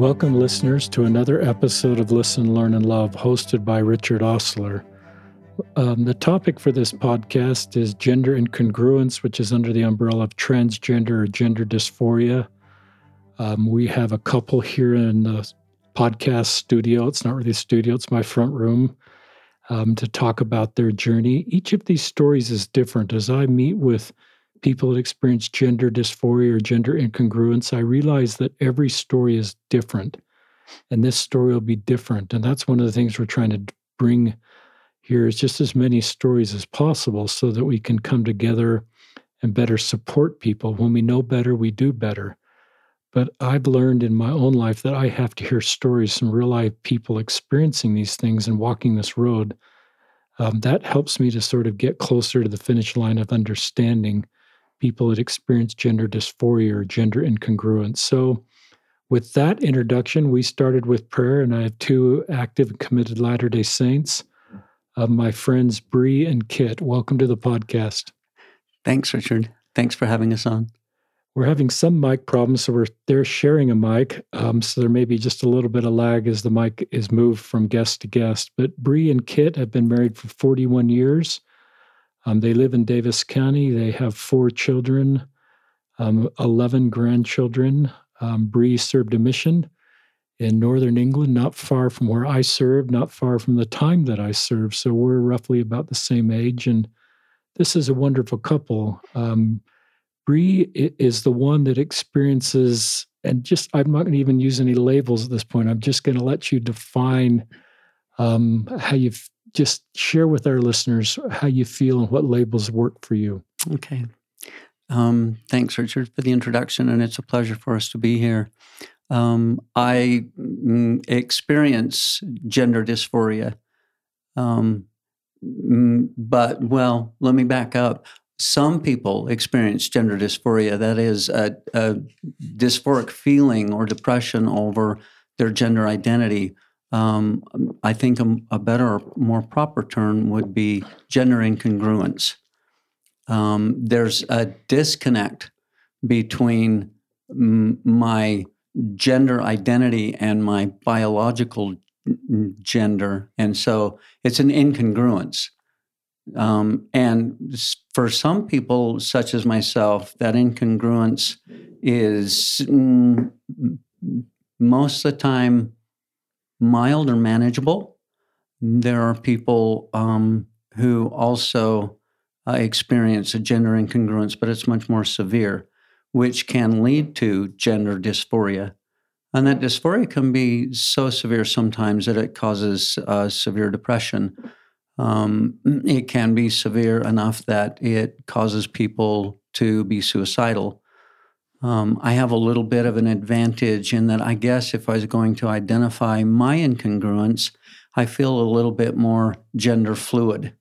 Welcome, listeners, to another episode of Listen, Learn, and Love, hosted by Richard Ostler. Um, the topic for this podcast is gender incongruence, which is under the umbrella of transgender or gender dysphoria. Um, we have a couple here in the podcast studio. It's not really a studio, it's my front room um, to talk about their journey. Each of these stories is different. As I meet with people that experience gender dysphoria or gender incongruence, I realize that every story is different. And this story will be different. And that's one of the things we're trying to bring here is just as many stories as possible so that we can come together and better support people. When we know better, we do better. But I've learned in my own life that I have to hear stories from real life people experiencing these things and walking this road. Um, that helps me to sort of get closer to the finish line of understanding people that experience gender dysphoria or gender incongruence. So, with that introduction, we started with prayer, and I have two active and committed Latter day Saints, uh, my friends Bree and Kit. Welcome to the podcast. Thanks, Richard. Thanks for having us on we're having some mic problems, so we're they're sharing a mic, um, so there may be just a little bit of lag as the mic is moved from guest to guest. But Bree and Kit have been married for 41 years. Um, they live in Davis County. They have four children, um, 11 grandchildren. Um, Bree served a mission in northern England, not far from where I served, not far from the time that I served. So we're roughly about the same age, and this is a wonderful couple. Um, Bree is the one that experiences, and just I'm not going to even use any labels at this point. I'm just going to let you define um, how you just share with our listeners how you feel and what labels work for you. Okay. Um, thanks, Richard, for the introduction, and it's a pleasure for us to be here. Um, I mm, experience gender dysphoria. Um, mm, but, well, let me back up some people experience gender dysphoria, that is, a, a, dysphoric feeling or depression over their gender identity. Um, I think a, a, better, more proper term would be gender incongruence. Um, there's a disconnect between m- my gender identity and my biological gender. And so it's an incongruence. Um, and for some people, such as myself, that incongruence is mm, most of the time mild or manageable. There are people um, who also uh, experience a gender incongruence, but it's much more severe, which can lead to gender dysphoria. And that dysphoria can be so severe sometimes that it causes uh, severe depression um, it can be severe enough that it causes people to be suicidal. Um, I have a little bit of an advantage in that I guess if I was going to identify my incongruence, I feel a little bit more gender fluid.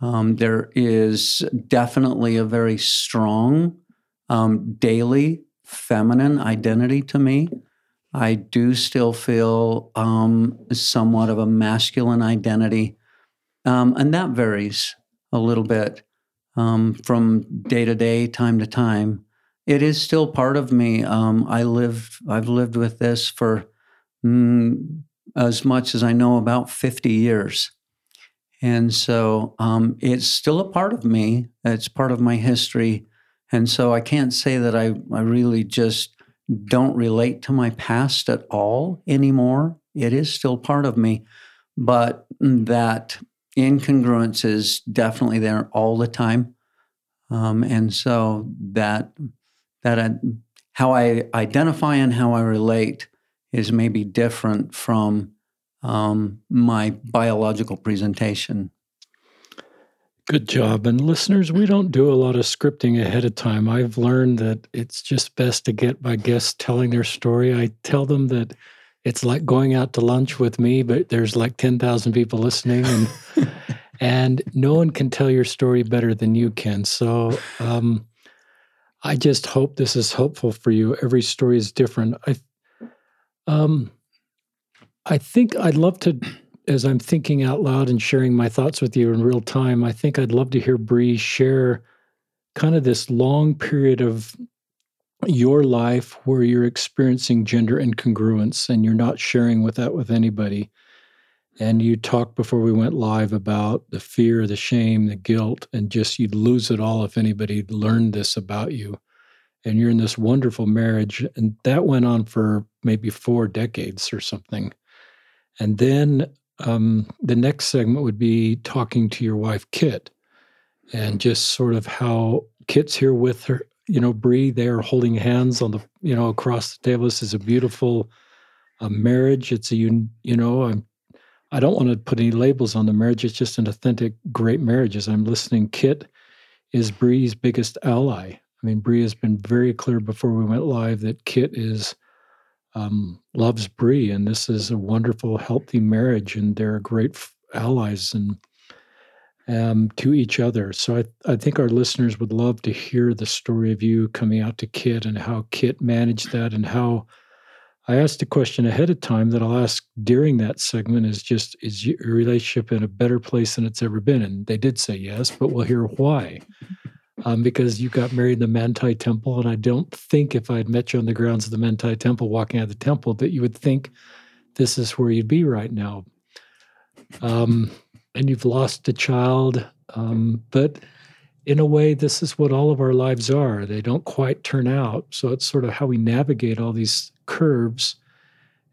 Um, there is definitely a very strong um, daily feminine identity to me. I do still feel um, somewhat of a masculine identity um, and that varies a little bit um, from day to day, time to time. It is still part of me. Um, I live. I've lived with this for mm, as much as I know about fifty years, and so um, it's still a part of me. It's part of my history, and so I can't say that I I really just don't relate to my past at all anymore. It is still part of me, but that incongruence is definitely there all the time. Um, and so that that I, how I identify and how I relate is maybe different from um, my biological presentation. Good job. And listeners, we don't do a lot of scripting ahead of time. I've learned that it's just best to get my guests telling their story. I tell them that it's like going out to lunch with me, but there's like 10,000 people listening and and no one can tell your story better than you can. So um, I just hope this is helpful for you. Every story is different. I um I think I'd love to as I'm thinking out loud and sharing my thoughts with you in real time, I think I'd love to hear Bree share kind of this long period of your life where you're experiencing gender incongruence and you're not sharing with that with anybody. And you talked before we went live about the fear, the shame, the guilt, and just you'd lose it all if anybody learned this about you. And you're in this wonderful marriage. And that went on for maybe four decades or something. And then um, the next segment would be talking to your wife, Kit, and just sort of how Kit's here with her, you know, Bree. They are holding hands on the, you know, across the table. This is a beautiful uh, marriage. It's a, you, you know, I'm, I don't want to put any labels on the marriage. It's just an authentic, great marriage. As I'm listening, Kit is Bree's biggest ally. I mean, Bree has been very clear before we went live that Kit is um, loves Bree, and this is a wonderful, healthy marriage, and they're great allies and um, to each other. So I, I think our listeners would love to hear the story of you coming out to Kit and how Kit managed that, and how I asked a question ahead of time that I'll ask during that segment: is just is your relationship in a better place than it's ever been? And they did say yes, but we'll hear why um, because you got married in the Manti Temple. And I don't think if I had met you on the grounds of the Manti Temple, walking out of the temple, that you would think this is where you'd be right now. Um, and you've lost a child. Um, but in a way, this is what all of our lives are. They don't quite turn out. So it's sort of how we navigate all these curves.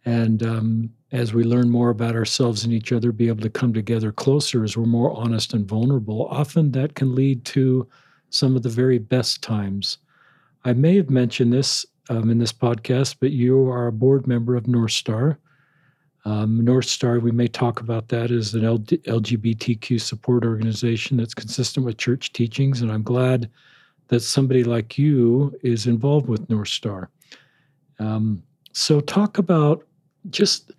And um, as we learn more about ourselves and each other, be able to come together closer as we're more honest and vulnerable, often that can lead to some of the very best times. I may have mentioned this um, in this podcast, but you are a board member of North Star. Um, North Star, we may talk about that as an LGBTQ support organization that's consistent with church teachings, and I'm glad that somebody like you is involved with North Star. Um, so, talk about just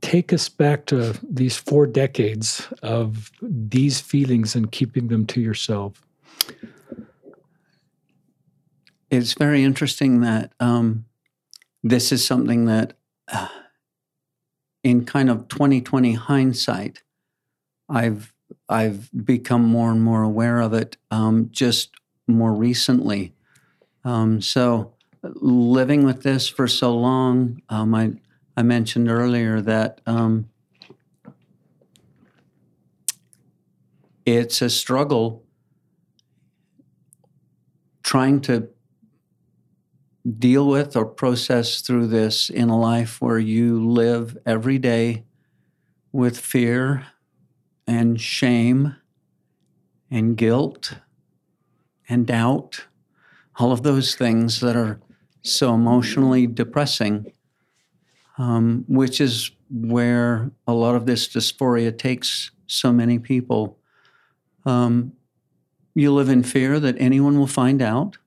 take us back to these four decades of these feelings and keeping them to yourself. It's very interesting that um, this is something that, uh, in kind of 2020 hindsight, I've I've become more and more aware of it um, just more recently. Um, so, living with this for so long, um, I I mentioned earlier that um, it's a struggle trying to deal with or process through this in a life where you live every day with fear and shame and guilt and doubt, all of those things that are so emotionally depressing, um, which is where a lot of this dysphoria takes so many people. Um, you live in fear that anyone will find out.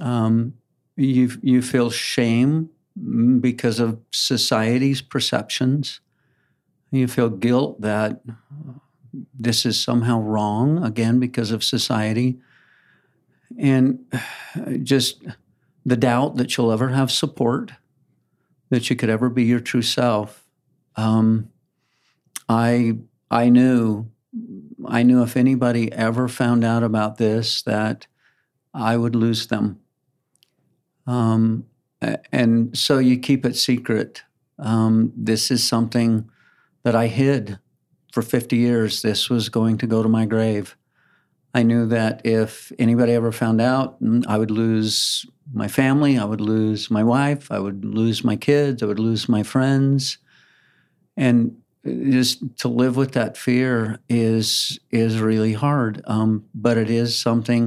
Um, you you feel shame because of society's perceptions. You feel guilt that this is somehow wrong again because of society, and just the doubt that you'll ever have support, that you could ever be your true self. Um, I I knew I knew if anybody ever found out about this, that I would lose them. Um, and so you keep it secret. Um, this is something that I hid for 50 years. This was going to go to my grave. I knew that if anybody ever found out, mm, I would lose my family, I would lose my wife, I would lose my kids, I would lose my friends. And just to live with that fear is is really hard. Um, but it is something.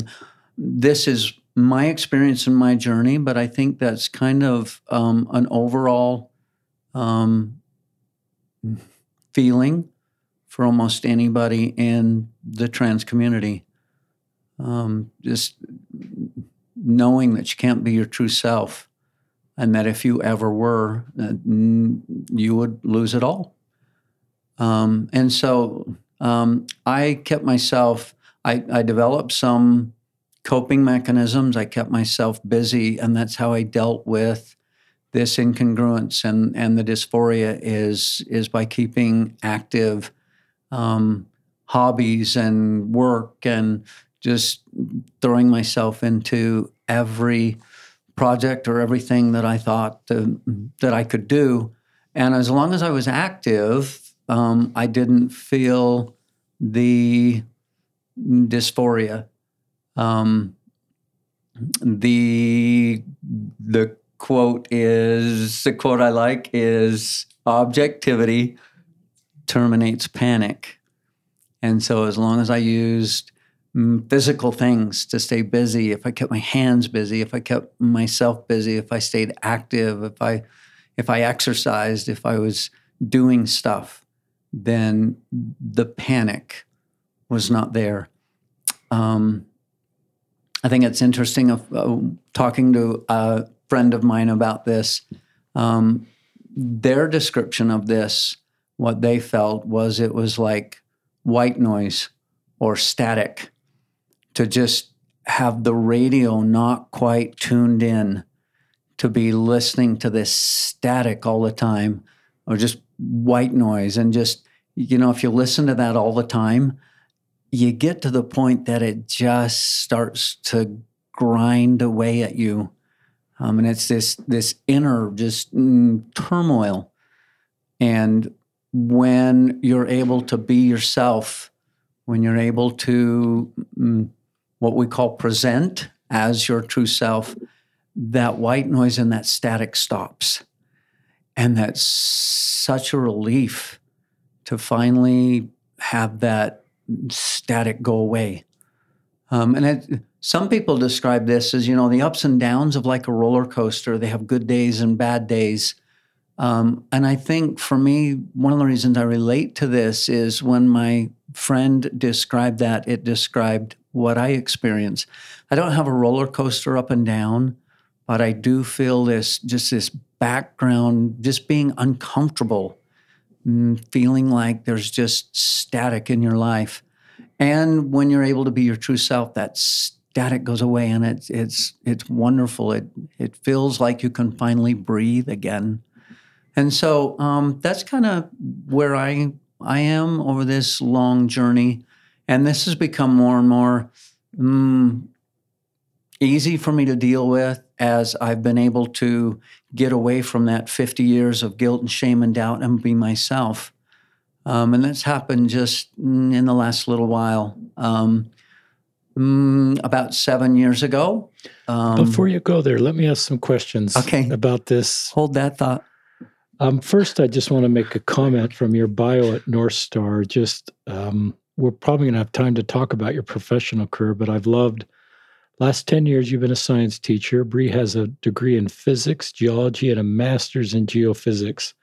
This is my experience in my journey, but I think that's kind of um, an overall um, feeling for almost anybody in the trans community. Um, just knowing that you can't be your true self, and that if you ever were, uh, you would lose it all. Um, and so um, I kept myself, I, I developed some coping mechanisms. I kept myself busy, and that's how I dealt with this incongruence and, and the dysphoria is, is by keeping active um, hobbies and work and just throwing myself into every project or everything that I thought to, that I could do. And as long as I was active, um, I didn't feel the dysphoria. Um, the the quote is the quote I like is objectivity terminates panic. And so as long as I used physical things to stay busy, if I kept my hands busy, if I kept myself busy, if I stayed active, if I if I exercised, if I was doing stuff, then the panic was not there. Um, I think it's interesting of uh, talking to a friend of mine about this. Um, their description of this, what they felt was it was like white noise or static to just have the radio not quite tuned in to be listening to this static all the time or just white noise and just you know if you listen to that all the time you get to the point that it just starts to grind away at you. Um, and it's this this inner just mm, turmoil. And when you're able to be yourself, when you're able to mm, what we call present as your true self, that white noise and that static stops. And that's such a relief to finally have that static go away. Um, and it, some people describe this as, you know, the ups and downs of like a roller coaster. They have good days and bad days. Um, and I think for me, one of the reasons I relate to this is when my friend described that, it described what I experience. I don't have a roller coaster up and down, but I do feel this just this background, just being uncomfortable Mm, feeling like there's just static in your life. And when you're able to be your true self, that static goes away and it's it's it's wonderful. It it feels like you can finally breathe again. And so um, that's kind of where I I am over this long journey. And this has become more and more um, easy for me to deal with as I've been able to get away from that 50 years of guilt and shame and doubt and be myself. Um, and that's happened just in the last little while. Um, mm, about seven years ago. Um, Before you go there, let me ask some questions okay. about this. Hold that thought. Um, first, I just want to make a comment from your bio at North Star. Just um, we're probably going to have time to talk about your professional career, but I've loved – Last 10 years, you've been a science teacher. Bree has a degree in physics, geology, and a master's in geophysics.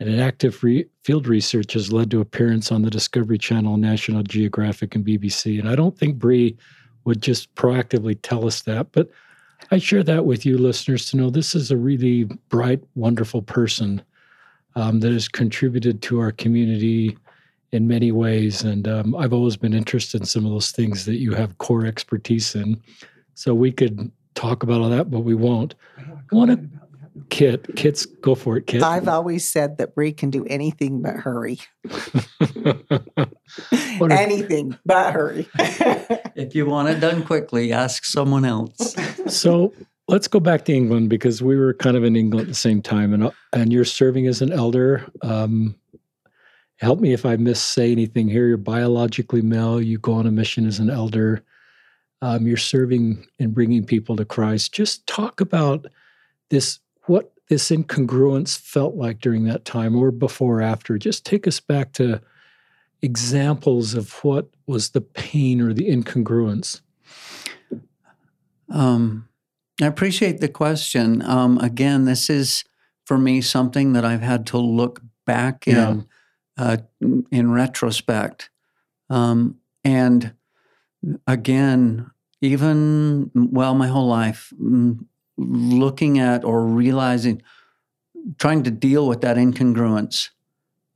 And an active re- field research has led to appearance on the Discovery Channel, National Geographic, and BBC. And I don't think Bree would just proactively tell us that, but I share that with you, listeners, to know this is a really bright, wonderful person um, that has contributed to our community in many ways. And um, I've always been interested in some of those things that you have core expertise in. So we could talk about all that, but we won't. I want to, Kit, Kit's, go for it, Kit. I've always said that Bree can do anything but hurry. anything but hurry. if you want it done quickly, ask someone else. so let's go back to England because we were kind of in England at the same time, and and you're serving as an elder. Um, help me if I miss say anything here. You're biologically male. You go on a mission as an elder. Um, you're serving and bringing people to Christ. Just talk about this, what this incongruence felt like during that time or before or after. Just take us back to examples of what was the pain or the incongruence. Um, I appreciate the question. Um, again, this is for me something that I've had to look back yeah. and uh, in retrospect. Um, and again, even, well, my whole life, mm, looking at or realizing, trying to deal with that incongruence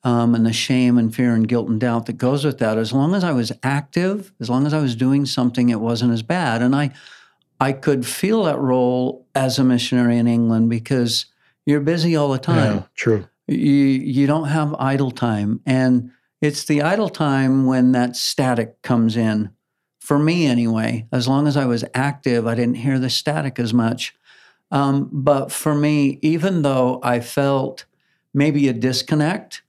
um, and the shame and fear and guilt and doubt that goes with that. As long as I was active, as long as I was doing something, it wasn't as bad. And I, I could feel that role as a missionary in England because you're busy all the time. Yeah, true you you don't have idle time and it's the idle time when that static comes in for me anyway. As long as I was active, I didn't hear the static as much. Um, but for me, even though I felt maybe a disconnect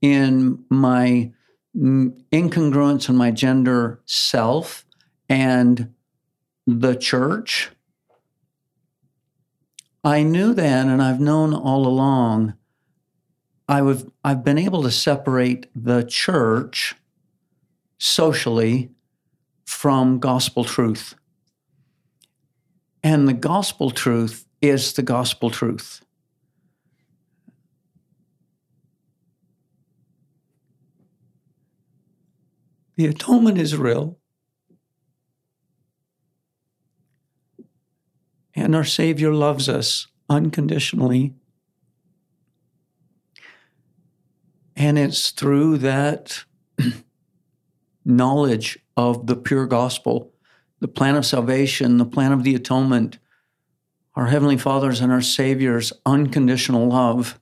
in my incongruence in my gender self and the church, I knew then, and I've known all along, I have I've been able to separate the church socially from gospel truth. And the gospel truth is the gospel truth. The atonement is real. And our Savior loves us unconditionally. And it's through that knowledge of the pure gospel, the plan of salvation, the plan of the atonement, our Heavenly Father's and our Savior's unconditional love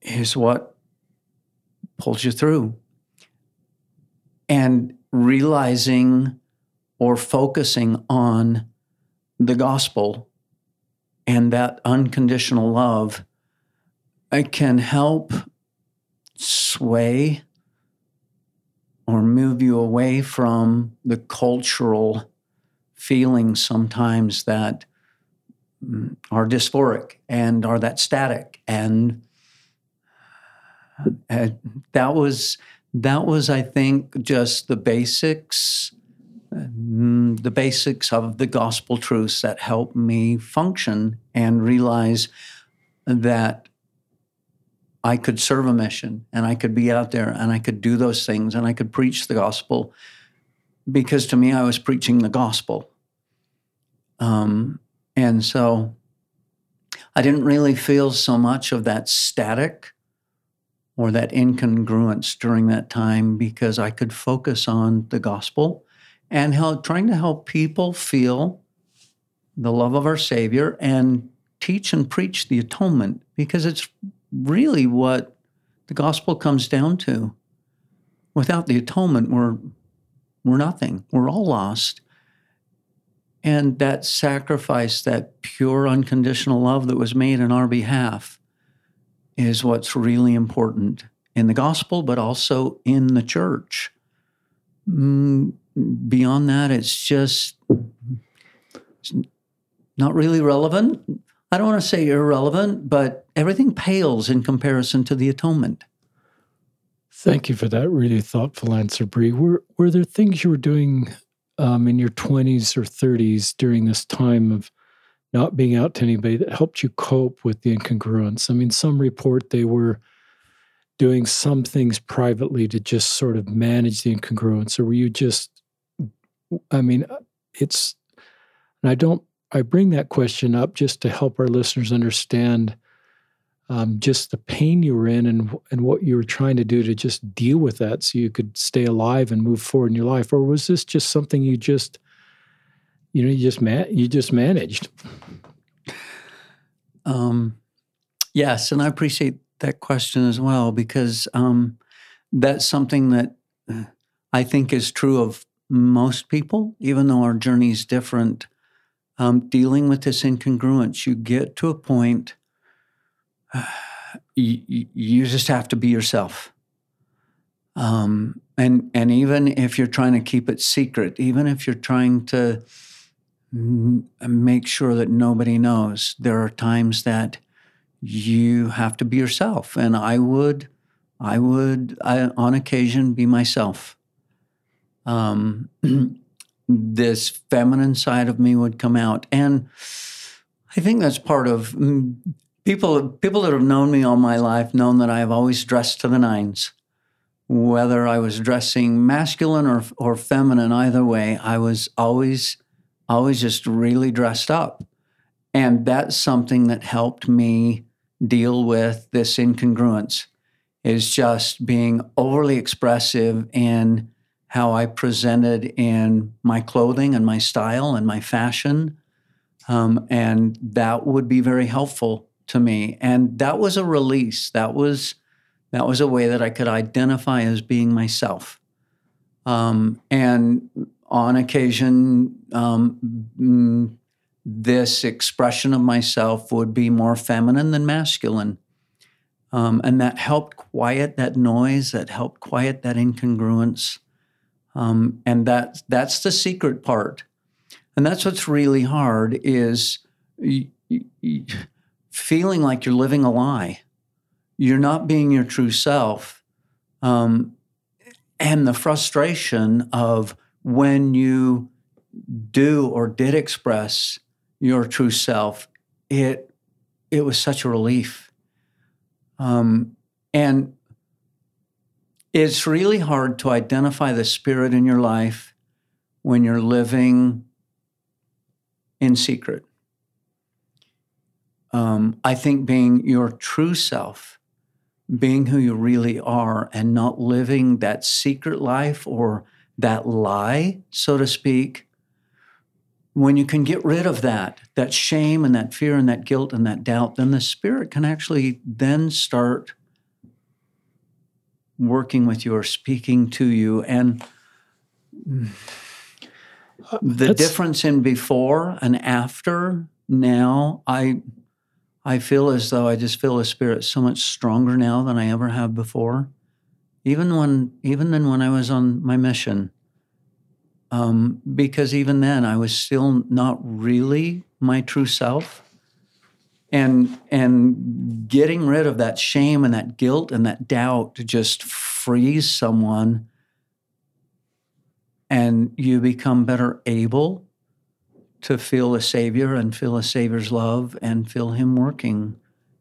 is what pulls you through. And realizing or focusing on the gospel and that unconditional love it can help sway or move you away from the cultural feelings sometimes that mm, are dysphoric and are that static. And uh, that was that was i think just the basics mm, the basics of the gospel truths that helped me function and realize that I could serve a mission and I could be out there and I could do those things and I could preach the gospel because to me, I was preaching the gospel. Um, and so I didn't really feel so much of that static or that incongruence during that time because I could focus on the gospel and help, trying to help people feel the love of our Savior and teach and preach the atonement because it's really what the gospel comes down to. Without the atonement, we're, we're nothing. We're all lost. And that sacrifice, that pure, unconditional love that was made in our behalf, is what's really important in the gospel, but also in the church. Mm, beyond that, it's just it's not really relevant. I don't want to say irrelevant, but everything pales in comparison to the atonement. Thank you for that really thoughtful answer, Bree. Were were there things you were doing um, in your twenties or thirties during this time of not being out to anybody that helped you cope with the incongruence? I mean, some report they were doing some things privately to just sort of manage the incongruence, or were you just? I mean, it's. And I don't I bring that question up just to help our listeners understand um, just the pain you were in and and what you were trying to do to just deal with that, so you could stay alive and move forward in your life. Or was this just something you just, you know, you just you just managed? Um, yes, and I appreciate that question as well because um, that's something that uh, I think is true of most people, even though our journey is different um, dealing with this incongruence, you get to a point you, you just have to be yourself. Um, and and even if you're trying to keep it secret, even if you're trying to make sure that nobody knows, there are times that you have to be yourself. And I would, I would, I, on occasion, be myself. Um, this feminine side of me would come out. And I think that's part of people people that have known me all my life known that I have always dressed to the nines. Whether I was dressing masculine or or feminine, either way, I was always always just really dressed up. And that's something that helped me deal with this incongruence is just being overly expressive in how I presented in my clothing and my style and my fashion. Um, and that would be very helpful to me. And that was a release. That was that was a way that I could identify as being myself. Um, and on occasion, um, mm, this expression of myself would be more feminine than masculine. Um, and that helped quiet that noise, that helped quiet that incongruence. Um, and that, that's the secret part. And that's what's really hard is feeling like you're living a lie. You're not being your true self. Um, and the frustration of when you do or did express your true self, it it was such a relief. Um, and it's really hard to identify the spirit in your life when you're living in secret. Um, I think being your true self, being who you really are, and not living that secret life or that lie, so to speak, when you can get rid of that, that shame and that fear and that guilt and that doubt, then the spirit can actually then start working with you or speaking to you. And the That's- difference in before and after now, I I feel as though I just feel the spirit so much stronger now than I ever have before. Even when even than when I was on my mission um, because even then I was still not really my true self. And and getting rid of that shame and that guilt and that doubt just frees someone, and you become better able to feel a savior and feel a savior's love and feel him working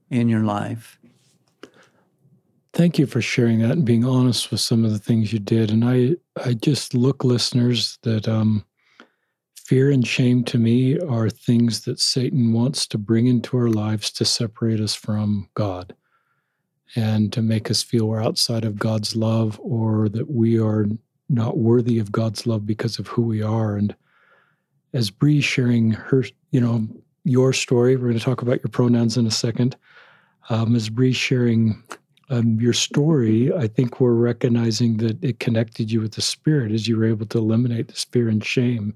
in your life. Thank you for sharing that and being honest with some of the things you did. And I, I just look, listeners, that um, fear and shame to me are things that Satan wants to bring into our lives to separate us from God and to make us feel we're outside of God's love or that we are not worthy of God's love because of who we are. And as Bree sharing her, you know, your story, we're going to talk about your pronouns in a second. Um, as Bree sharing um, your story, I think we're recognizing that it connected you with the spirit as you were able to eliminate this fear and shame.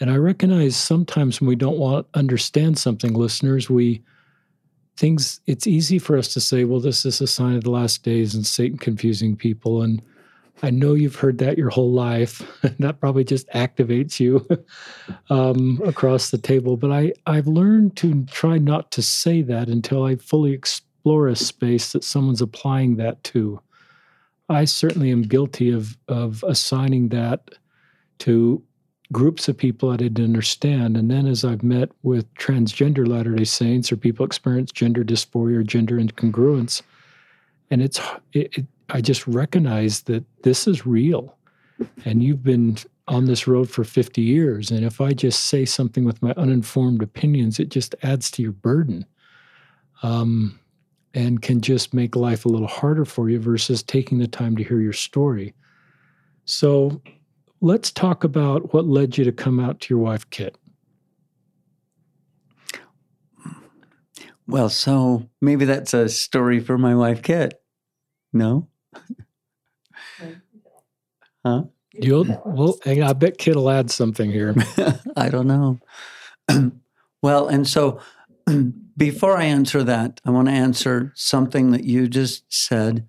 And I recognize sometimes when we don't want understand something, listeners, we things it's easy for us to say, well, this is a sign of the last days and Satan confusing people. And I know you've heard that your whole life. that probably just activates you um, across the table. But I, I've learned to try not to say that until I fully explore a space that someone's applying that to. I certainly am guilty of of assigning that to groups of people I didn't understand. And then as I've met with transgender Latter day Saints or people experience gender dysphoria or gender incongruence, and it's it, it, I just recognize that this is real. And you've been on this road for 50 years. And if I just say something with my uninformed opinions, it just adds to your burden. Um, and can just make life a little harder for you versus taking the time to hear your story. So let's talk about what led you to come out to your wife, Kit. Well, so maybe that's a story for my wife, Kit. No? Huh? You'll, well, I bet Kit will add something here. I don't know. well, and so before I answer that, I want to answer something that you just said,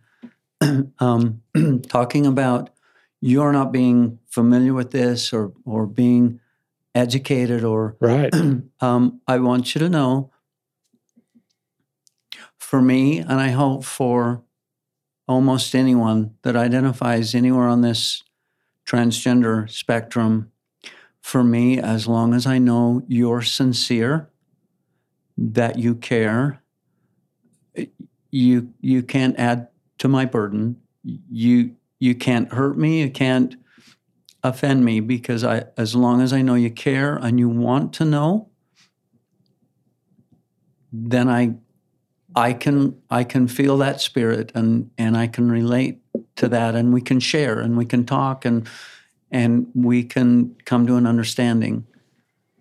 um, talking about you're not being familiar with this or or being educated or right. um, I want you to know, for me, and I hope for almost anyone that identifies anywhere on this transgender spectrum, for me, as long as I know you're sincere, that you care, you you can't add to my burden. You you can't hurt me. You can't offend me because I as long as I know you care and you want to know, then I I can I can feel that spirit and and I can relate to that and we can share and we can talk and and we can come to an understanding.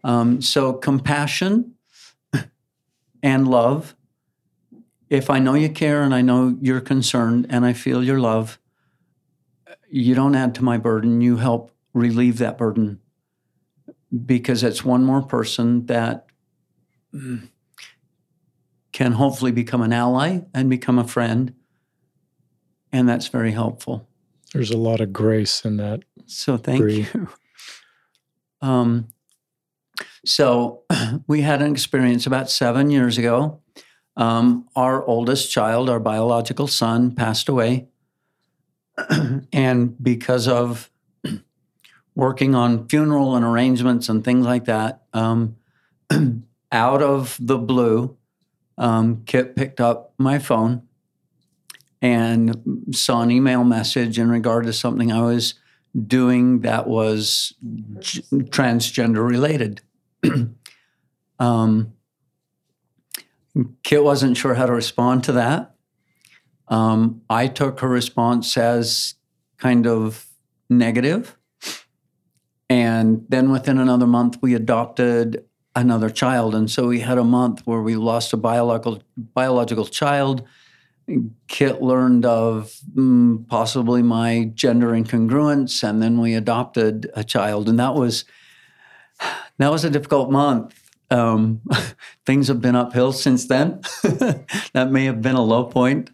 Um, so compassion and love. If I know you care and I know you're concerned and I feel your love, you don't add to my burden, you help relieve that burden because it's one more person that mm, can hopefully become an ally and become a friend. And that's very helpful. There's a lot of grace in that. So thank Bree. you. Um, so we had an experience about seven years ago. Um, our oldest child, our biological son, passed away. and because of working on funeral and arrangements and things like that, um, out of the blue, um, Kit picked up my phone and saw an email message in regard to something I was doing that was g- transgender related. um, Kit wasn't sure how to respond to that. Um, I took her response as kind of negative. And then within another month, we adopted another child. And so we had a month where we lost a biological, biological child. Kit learned of mm, possibly my gender incongruence, and then we adopted a child. And that was that was a difficult month. Um, things have been uphill since then. that may have been a low point.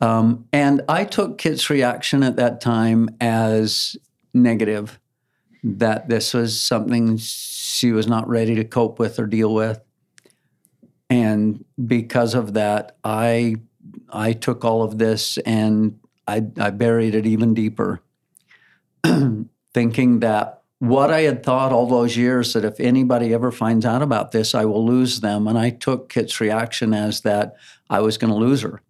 Um, and I took Kit's reaction at that time as negative, that this was something she was not ready to cope with or deal with. And because of that, I I took all of this and I, I buried it even deeper, thinking that what I had thought all those years that if anybody ever finds out about this, I will lose them. And I took Kit's reaction as that I was going to lose her.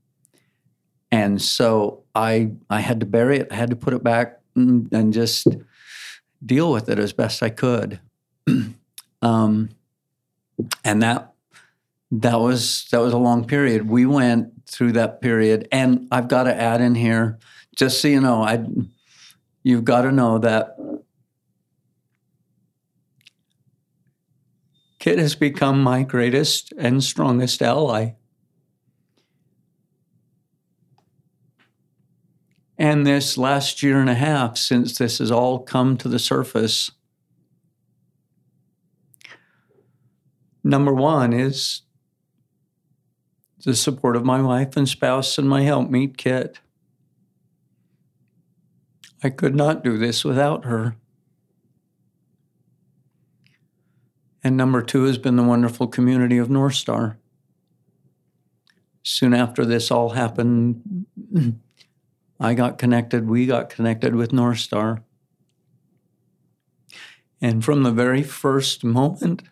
And so I I had to bury it. I had to put it back and just deal with it as best I could. um, and that that was that was a long period. We went through that period, and I've got to add in here, just so you know, I you've got to know that Kit has become my greatest and strongest ally. And this last year and a half, since this has all come to the surface, number one is the support of my wife and spouse and my helpmeet, Kit. I could not do this without her. And number two has been the wonderful community of North Star. Soon after this all happened, I got connected, we got connected with North Star. And from the very first moment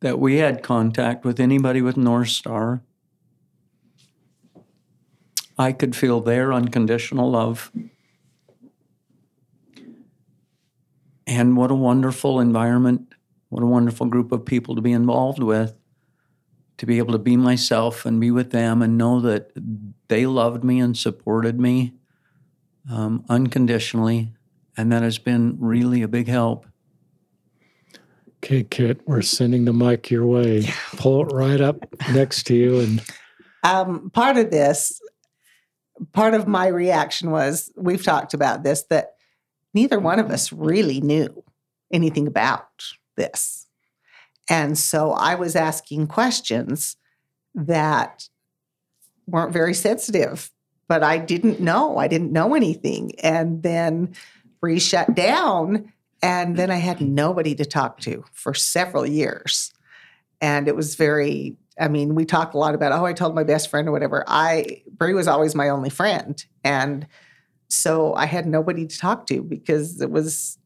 that we had contact with anybody with North Star, I could feel their unconditional love. And what a wonderful environment, what a wonderful group of people to be involved with to be able to be myself and be with them and know that they loved me and supported me um, unconditionally. And that has been really a big help. Okay, Kit, we're sending the mic your way. Pull it right up next to you. And um, part of this, part of my reaction was we've talked about this that neither one of us really knew anything about this and so I was asking questions that weren't very sensitive, but I didn't know. I didn't know anything. And then Bree shut down, and then I had nobody to talk to for several years. And it was very, I mean, we talk a lot about, oh, I told my best friend or whatever. I, Bree was always my only friend. And so I had nobody to talk to because it was,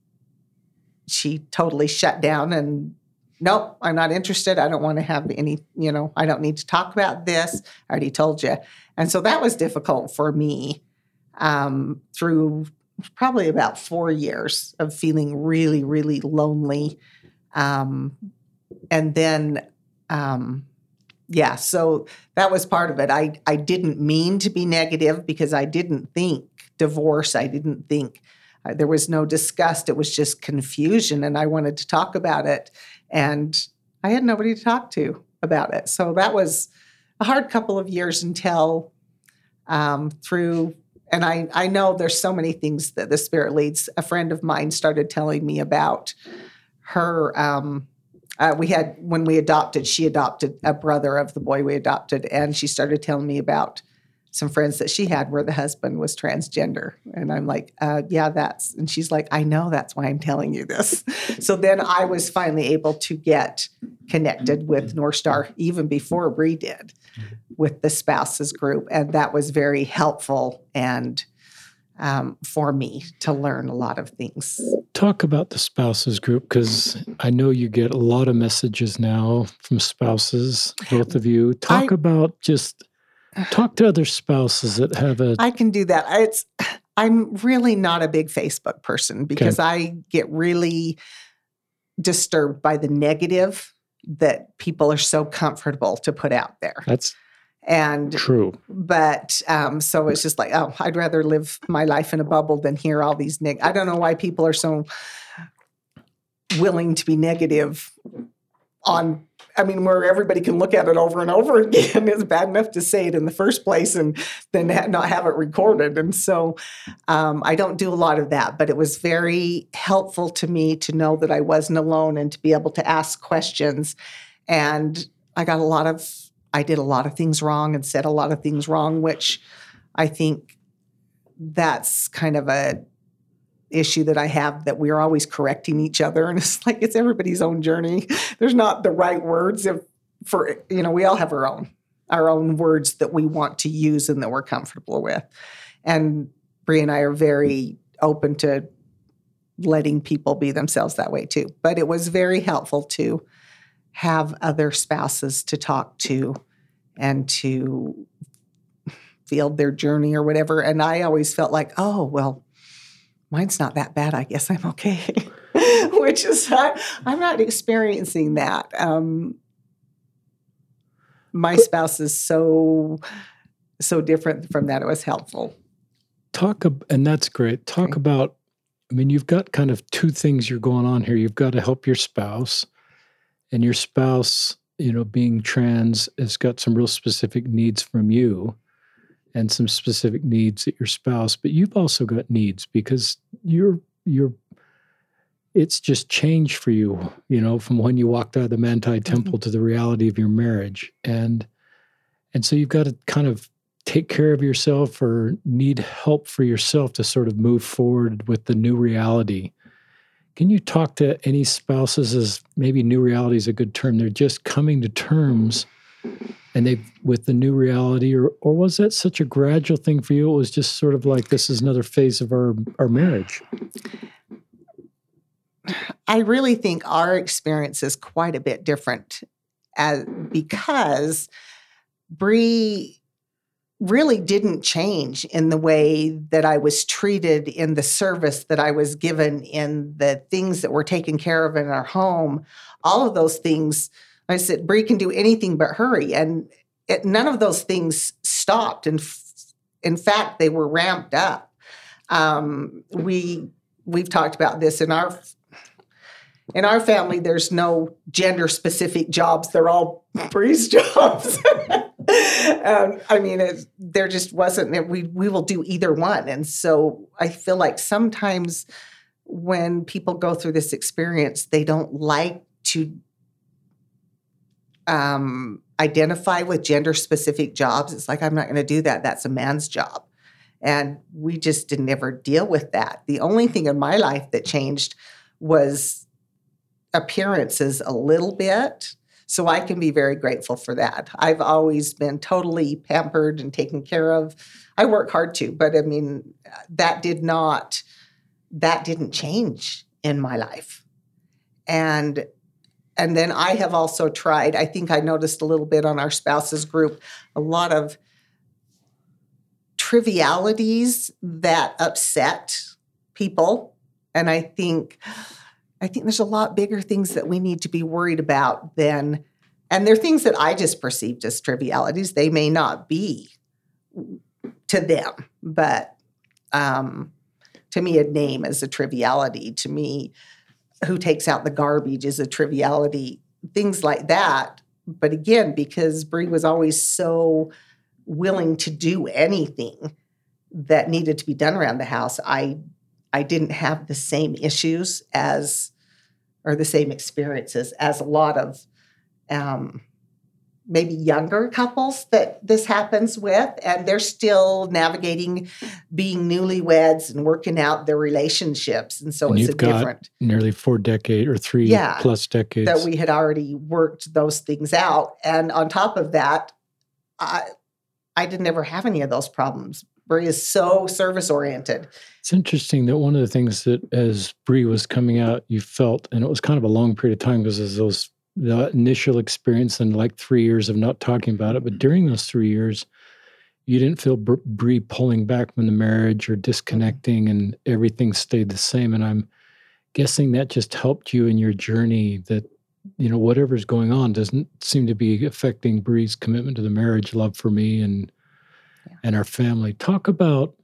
she totally shut down and nope, I'm not interested. I don't want to have any, you know, I don't need to talk about this. I already told you. And so that was difficult for me um, through probably about four years of feeling really, really lonely. Um, and then, um, yeah, so that was part of it. I, I didn't mean to be negative because I didn't think divorce. I didn't think uh, there was no disgust. It was just confusion. And I wanted to talk about it. And I had nobody to talk to about it. So that was a hard couple of years until um, through and I, I know there's so many things that the spirit leads. A friend of mine started telling me about her. Um, uh, we had when we adopted, she adopted a brother of the boy we adopted, and she started telling me about some friends that she had where the husband was transgender. And I'm like, uh, yeah, that's, and she's like, I know that's why I'm telling you this. so then I was finally able to get connected with North Star even before Bree did with the spouses group. And that was very helpful and um, for me to learn a lot of things. Talk about the spouses group because I know you get a lot of messages now from spouses, both of you. Talk I, about just talk to other spouses that have a. I can do that. It's I'm really not a big Facebook person because okay. I get really disturbed by the negative that people are so comfortable to put out there. That's and true. But um, so it's just like, oh, I'd rather live my life in a bubble than hear all these neg. I don't know why people are so willing to be negative on I mean, where everybody can look at it over and over again is bad enough to say it in the first place and then not have it recorded. And so um, I don't do a lot of that, but it was very helpful to me to know that I wasn't alone and to be able to ask questions. And I got a lot of, I did a lot of things wrong and said a lot of things wrong, which I think that's kind of a issue that I have that we're always correcting each other. And it's like it's everybody's own journey. There's not the right words if for you know, we all have our own our own words that we want to use and that we're comfortable with. And Bree and I are very open to letting people be themselves that way too. But it was very helpful to have other spouses to talk to and to field their journey or whatever. And I always felt like, oh, well, mine's not that bad. I guess I'm okay. Which is, I, am not experiencing that. Um, my spouse is so, so different from that. It was helpful. Talk, and that's great. Talk okay. about, I mean, you've got kind of two things you're going on here. You've got to help your spouse, and your spouse, you know, being trans, has got some real specific needs from you and some specific needs at your spouse, but you've also got needs because you're you're it's just changed for you, you know, from when you walked out of the Manti mm-hmm. temple to the reality of your marriage. And and so you've got to kind of take care of yourself or need help for yourself to sort of move forward with the new reality. Can you talk to any spouses as maybe new reality is a good term? They're just coming to terms and they with the new reality or or was that such a gradual thing for you? It was just sort of like this is another phase of our our marriage. I really think our experience is quite a bit different as because Bree really didn't change in the way that I was treated in the service that I was given in the things that were taken care of in our home. All of those things I said, Bree can do anything but hurry. And it, none of those things stopped. And in fact, they were ramped up. Um, we we've talked about this in our in our family. There's no gender specific jobs; they're all Bree's jobs. um, I mean, it, there just wasn't. We we will do either one, and so I feel like sometimes when people go through this experience, they don't like to um, identify with gender specific jobs. It's like, I'm not going to do that. That's a man's job. And we just didn't ever deal with that. The only thing in my life that changed was appearances a little bit. So I can be very grateful for that. I've always been totally pampered and taken care of. I work hard too, but I mean, that did not, that didn't change in my life. And and then I have also tried, I think I noticed a little bit on our spouses group, a lot of trivialities that upset people. And I think I think there's a lot bigger things that we need to be worried about than and they're things that I just perceived as trivialities. They may not be to them, but um, to me, a name is a triviality. To me, who takes out the garbage is a triviality, things like that. But again, because Bree was always so willing to do anything, that needed to be done around the house, I I didn't have the same issues as or the same experiences as a lot of um, maybe younger couples that this happens with, and they're still navigating being newlyweds and working out their relationships, and so And it's a you've got different Nearly four decade or three Yeah, plus decades. that we had already worked those things out, and on top of that, I I didn't ever have any of those problems. Bree is so service oriented. It's interesting that one of the things that as Bree was coming out, you felt, and it was kind of a long period of time because as those the initial experience and like three years of not talking about it, but mm-hmm. during those three years, you didn't feel Br- Bree pulling back from the marriage or disconnecting, and everything stayed the same. And I'm guessing that just helped you in your journey. That you know whatever's going on doesn't seem to be affecting Bree's commitment to the marriage, love for me, and Yeah. and our family. Talk about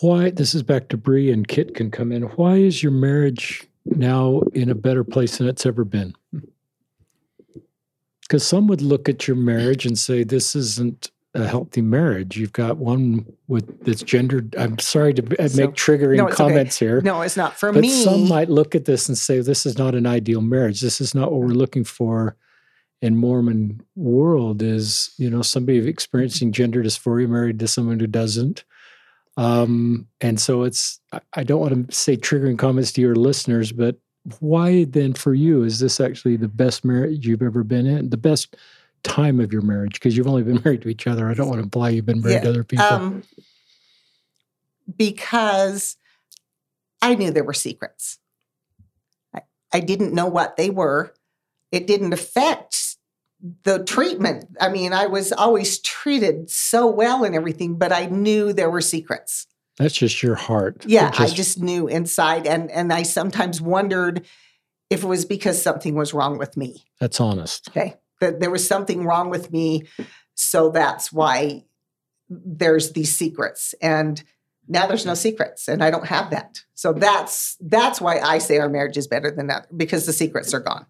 why this is back to Bree and Kit can come in. Why is your marriage now in a better place than it's ever been? Because some would look at your marriage and say this isn't a healthy marriage. You've got one with that's gendered. I'm sorry to uh, So- make triggering No, it's okay. comments here. No, it's not for But me. some might look at this and say, this is not an ideal marriage. This is not what we're looking for in Mormon world is, you know, somebody experiencing gender dysphoria married to someone who doesn't. Um, and so it's, I- don't want to say triggering comments to your listeners, but why then for you is this actually the best marriage you've ever been in? The best time of your marriage? Because you've only been married to each other. I don't want to imply you've been married to other people. Um, because I knew there were secrets. I, I didn't know what they were. It didn't affect the treatment. I mean, I was always treated so well and everything, but I knew there were secrets. That's just your heart. Yeah, It I just knew inside, and and I sometimes wondered if it was because something was wrong with me. that's honest. Okay. That there was something wrong with me. So that's why there's these secrets. And now there's no secrets and I don't have that. So that's that's why I say our marriage is better than that because the secrets are gone.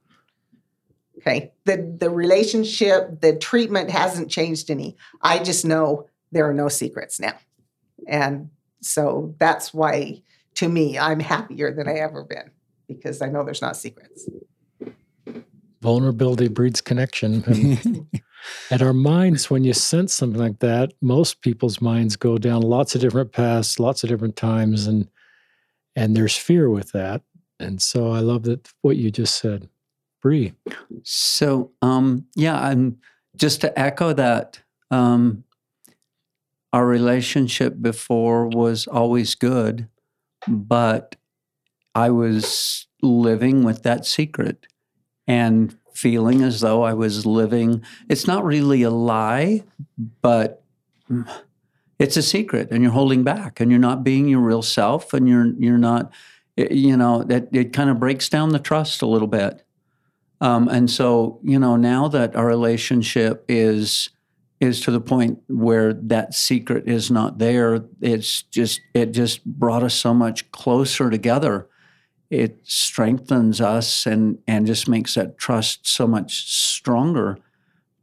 Okay. The the relationship, the treatment hasn't changed any. I just know there are no secrets now. And so that's why to me I'm happier than I ever been because I know there's not secrets. Vulnerability breeds connection. And, and our minds, when you sense something like that, most people's minds go down lots of different paths, lots of different times, and and there's fear with that. And so I love that what you just said. Bree. So, um, yeah, I'm just to echo that. Um, our relationship before was always good, but I was living with that secret and feeling as though I was living. It's not really a lie, but it's a secret, and you're holding back, and you're not being your real self, and you're you're not. You know that it kind of breaks down the trust a little bit. Um, and so, you know, now that our relationship is is to the point where that secret is not there, it's just it just brought us so much closer together. It strengthens us and and just makes that trust so much stronger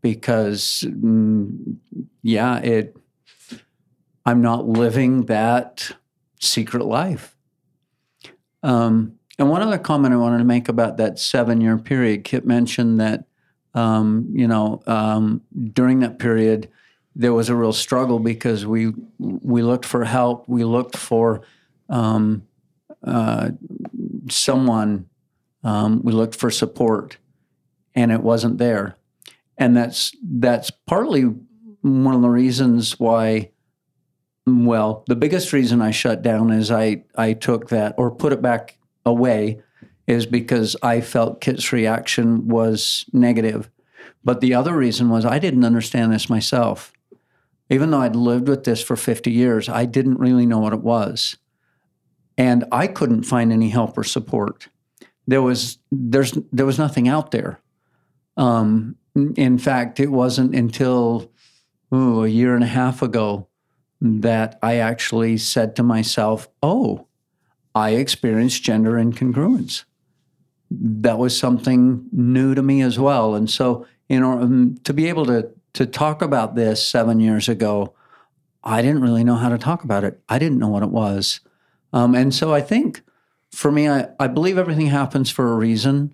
because, mm, yeah, it. I'm not living that secret life. Um, and one other comment I wanted to make about that seven year period, Kit mentioned that, um, you know, um, during that period, there was a real struggle because we we looked for help, we looked for um, uh, someone, um, we looked for support, and it wasn't there, and that's that's partly one of the reasons why. Well, the biggest reason I shut down is I I took that or put it back away is because I felt Kit's reaction was negative. But the other reason was I didn't understand this myself. Even though I'd lived with this for 50 years, I didn't really know what it was. And I couldn't find any help or support. There was there's there was nothing out there. Um, in fact, it wasn't until ooh, a year and a half ago that I actually said to myself, "Oh, I experienced gender incongruence. That was something new to me as well. And so, in order um, to be able to to talk about this seven years ago, I didn't really know how to talk about it. I didn't know what it was. Um, and so I think for me, I, I believe everything happens for a reason.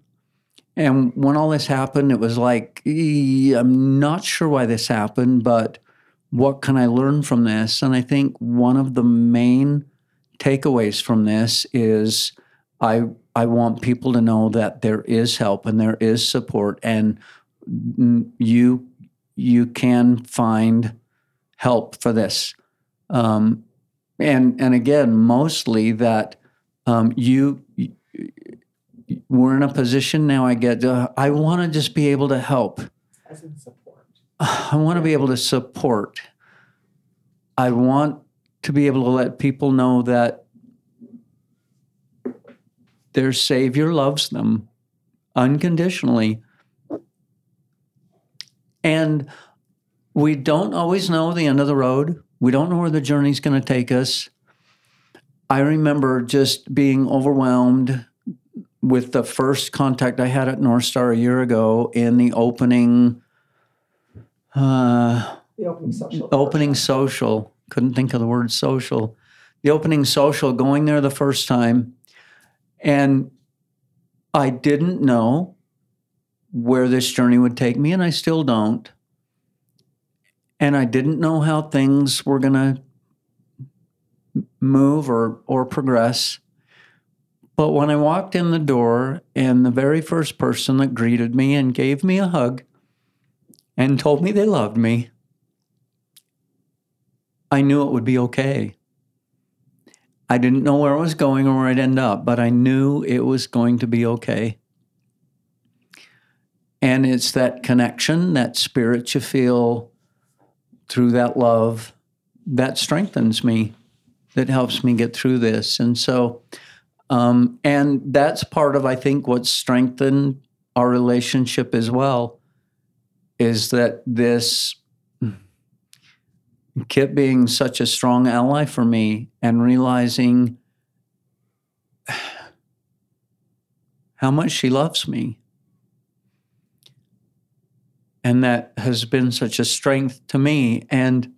And when all this happened, it was like, I'm not sure why this happened, but what can I learn from this? And I think one of the main takeaways from this is I I want people to know that there is help and there is support and you you can find help for this. Um, and and again, mostly that um, you we're in a position now. I get uh, I want to just be able to help. As in support. I want to be able to support. I want to be able to let people know that their Savior loves them unconditionally. And we don't always know the end of the road. We don't know where the journey's going to take us. I remember just being overwhelmed with the first contact I had at North Star a year ago in the opening uh, the opening social. Opening social. Couldn't think of the word social. The opening social, going there the first time. And I didn't know where this journey would take me, and I still don't. And I didn't know how things were going to move or, or progress. But when I walked in the door, and the very first person that greeted me and gave me a hug and told me they loved me, I knew it would be okay. I didn't know where I was going or where I'd end up, but I knew it was going to be okay. And it's that connection, that spirit you feel through that love that strengthens me, that helps me get through this. And so, um, and that's part of, I think, what's strengthened our relationship as well is that this Kit being such a strong ally for me and realizing how much she loves me. And that has been such a strength to me. And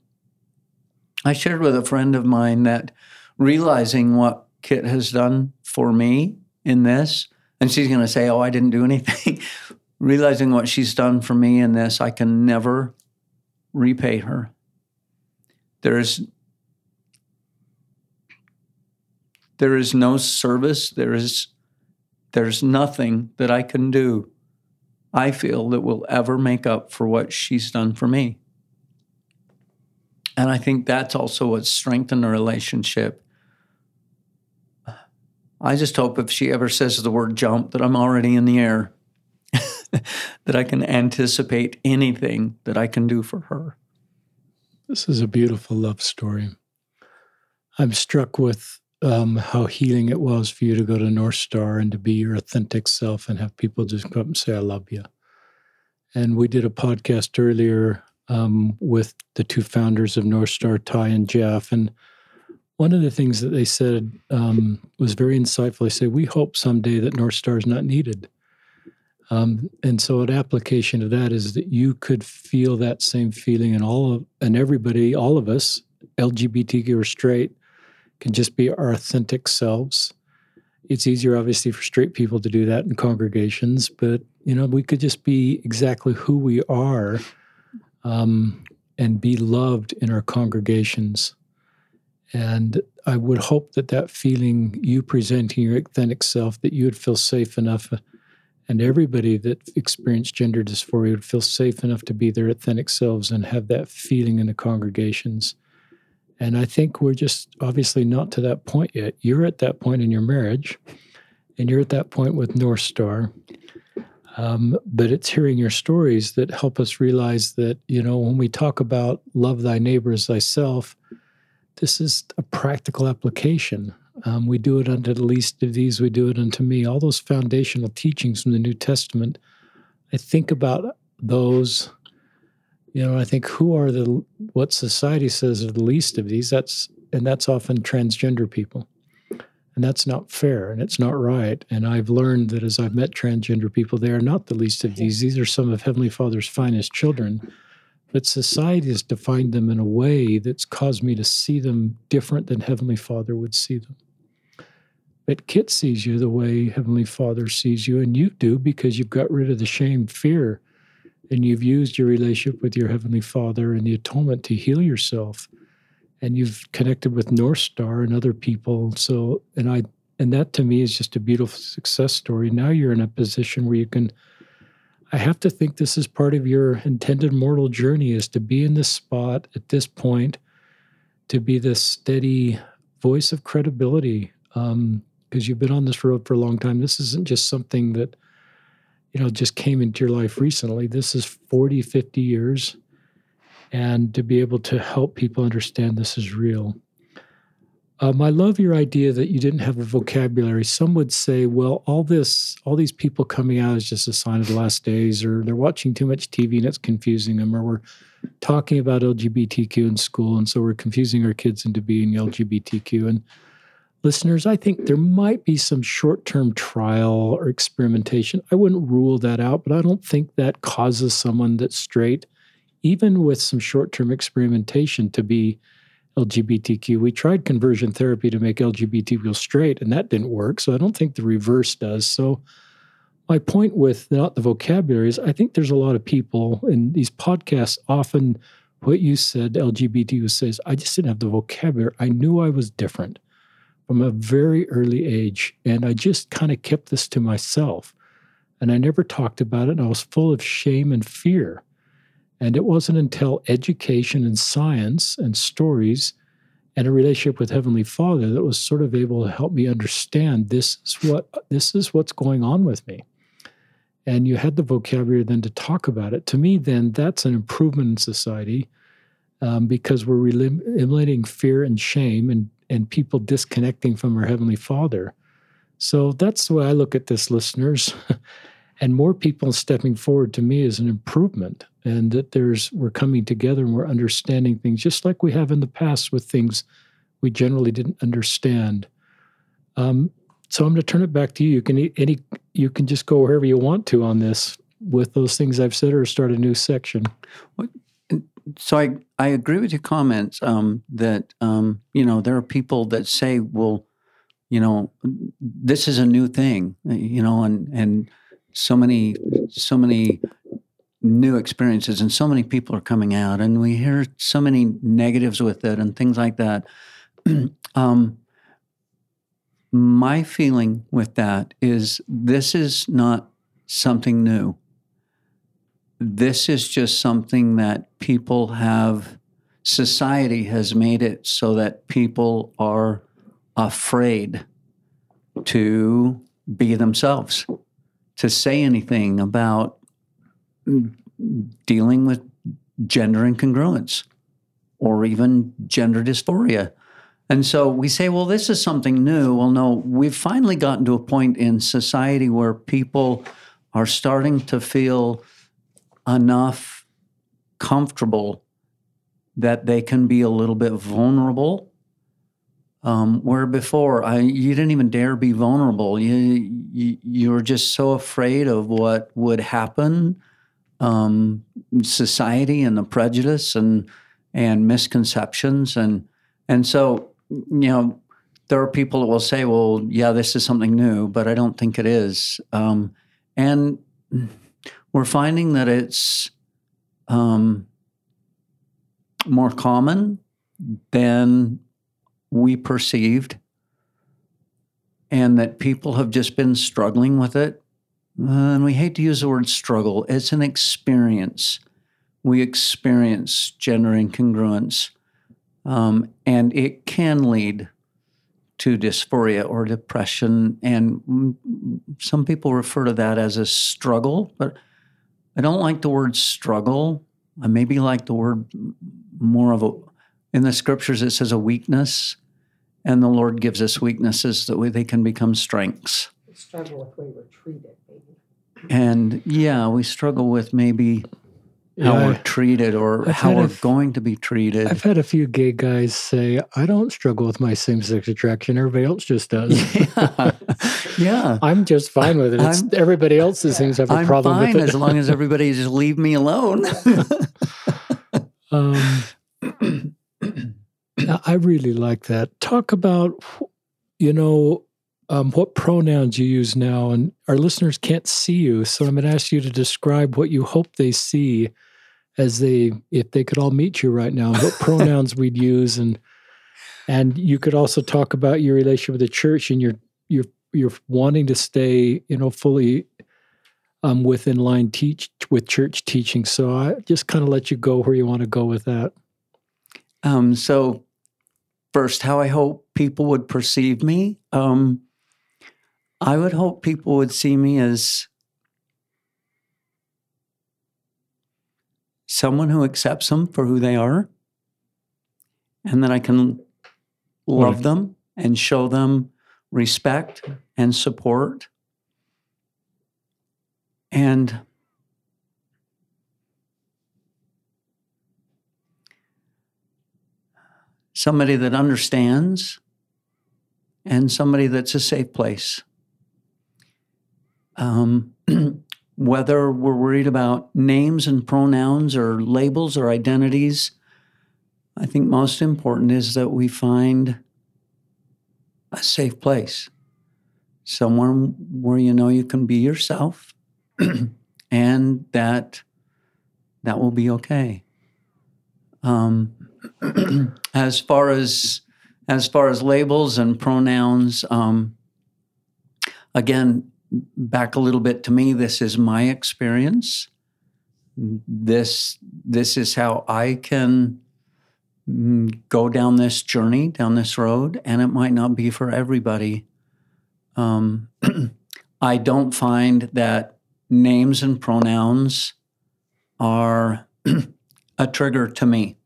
I shared with a friend of mine that realizing what Kit has done for me in this, and she's going to say, Oh, I didn't do anything. realizing what she's done for me in this, I can never repay her. There is there is no service, there is there's nothing that I can do I feel that will ever make up for what she's done for me. And I think that's also what strengthened the relationship. I just hope if she ever says the word jump that I'm already in the air, that I can anticipate anything that I can do for her. This is a beautiful love story. I'm struck with um, how healing it was for you to go to North Star and to be your authentic self and have people just come up and say, I love you. And we did a podcast earlier um, with the two founders of North Star, Ty and Jeff. And one of the things that they said um, was very insightful. They said, We hope someday that North Star is not needed. Um, and so, an application of that is that you could feel that same feeling, and all of and everybody, all of us, LGBTQ or straight, can just be our authentic selves. It's easier, obviously, for straight people to do that in congregations, but you know, we could just be exactly who we are, um, and be loved in our congregations. And I would hope that that feeling you presenting your authentic self, that you would feel safe enough and everybody that experienced gender dysphoria would feel safe enough to be their authentic selves and have that feeling in the congregations. And I think we're just obviously not to that point yet. You're at that point in your marriage, and you're at that point with North Star. Um, but it's hearing your stories that help us realize that, you know, when we talk about love thy neighbor as thyself, this is a practical application. Um, we do it unto the least of these, we do it unto me. All those foundational teachings from the New Testament, I think about those. You know, I think who are the what society says are the least of these. That's and that's often transgender people, and that's not fair and it's not right. And I've learned that as I've met transgender people, they are not the least of these. These are some of Heavenly Father's finest children, but society has defined them in a way that's caused me to see them different than Heavenly Father would see them. But Kit sees you the way Heavenly Father sees you, and you do because you've got rid of the shame, fear, and you've used your relationship with your Heavenly Father and the atonement to heal yourself. And you've connected with North Star and other people. So, and I, and that to me is just a beautiful success story. Now you're in a position where you can I have to think this is part of your intended mortal journey is to be in this spot at this point, to be this steady voice of credibility. Because um, you've been on this road for a long time. This isn't just something that, you know, just came into your life recently. This is 40, 50 years. And to be able to help people understand this is real. Um, I love your idea that you didn't have a vocabulary. Some would say, well, all this, all these people coming out is just a sign of the last days, or they're watching too much TV and it's confusing them, or we're talking about LGBTQ in school, and so we're confusing our kids into being LGBTQ. And listeners, I think there might be some short term trial or experimentation. I wouldn't rule that out, but I don't think that causes someone that's straight, even with some short term experimentation, to be LGBTQ. We tried conversion therapy to make LGBT people straight, and that didn't work. So I don't think the reverse does. So my point with not the vocabulary is I think there's a lot of people in these podcasts often what you said, LGBT says, I just didn't have the vocabulary. I knew I was different from a very early age. And I just kind of kept this to myself. And I never talked about it. And I was full of shame and fear. And it wasn't until education and science and stories and a relationship with Heavenly Father that was sort of able to help me understand this is what this is what's going on with me. And you had the vocabulary then to talk about it. To me, then that's an improvement in society um, because we're eliminating fear and shame and and people disconnecting from our Heavenly Father. So that's the way I look at this, listeners. and more people stepping forward to me is an improvement and that there's we're coming together and we're understanding things just like we have in the past with things we generally didn't understand. Um, so i'm going to turn it back to you. You can any you can just go wherever you want to on this with those things i've said or start a new section. So i i agree with your comments um, that um, you know there are people that say well you know this is a new thing you know and and so many so many new experiences and so many people are coming out and we hear so many negatives with it and things like that. Um, my feeling with that is this is not something new. This is just something that people have society has made it so that people are afraid to be themselves to say anything about dealing with gender incongruence or even gender dysphoria. And so we say, well, this is something new. Well, no, we've finally gotten to a point in society where people are starting to feel enough comfortable that they can be a little bit vulnerable um, where before I, you didn't even dare be vulnerable. You, you you were just so afraid of what would happen, um, society and the prejudice and and misconceptions and and so you know there are people that will say, well, yeah, this is something new, but I don't think it is. Um, and we're finding that it's um, more common than we perceived and that people have just been struggling with it. And we hate to use the word struggle, it's an experience. We experience gender incongruence, um, and it can lead to dysphoria or depression. And some people refer to that as a struggle, but I don't like the word struggle. I maybe like the word more of a, in the scriptures, it says a weakness. And the Lord gives us weaknesses that we, they can become strengths. We struggle with way we're treated, maybe. And yeah, we struggle with maybe how yeah, we're treated or I've how we're f- going to be treated. I've had a few gay guys say, I don't struggle with my same sex attraction. Everybody else just does. Yeah. yeah. I'm just fine with it. It's, everybody else seems to have a I'm problem fine with it. as long as everybody just leave me alone. Um, I really like that. Talk about, you know, um, what pronouns you use now, and our listeners can't see you, so I'm going to ask you to describe what you hope they see as they, if they could all meet you right now, what pronouns we'd use, and and you could also talk about your relationship with the church and your your you're wanting to stay, you know, fully um, within line teach with church teaching. So I just kind of let you go where you want to go with that. Um, so first, how I hope people would perceive me. Um, I would hope people would see me as someone who accepts them for who they are, and that I can love right. them and show them respect and support. And somebody that understands and somebody that's a safe place. Um, whether we're worried about names and pronouns or labels or identities, I think most important is that we find a safe place, somewhere where you know you can be yourself, and that that will be okay. Um, as far as as far as labels and pronouns, um, again, back a little bit to me. This is my experience. This this is how I can Mm, go down this journey, down this road, and it might not be for everybody. Um, I don't find that names and pronouns are a trigger to me.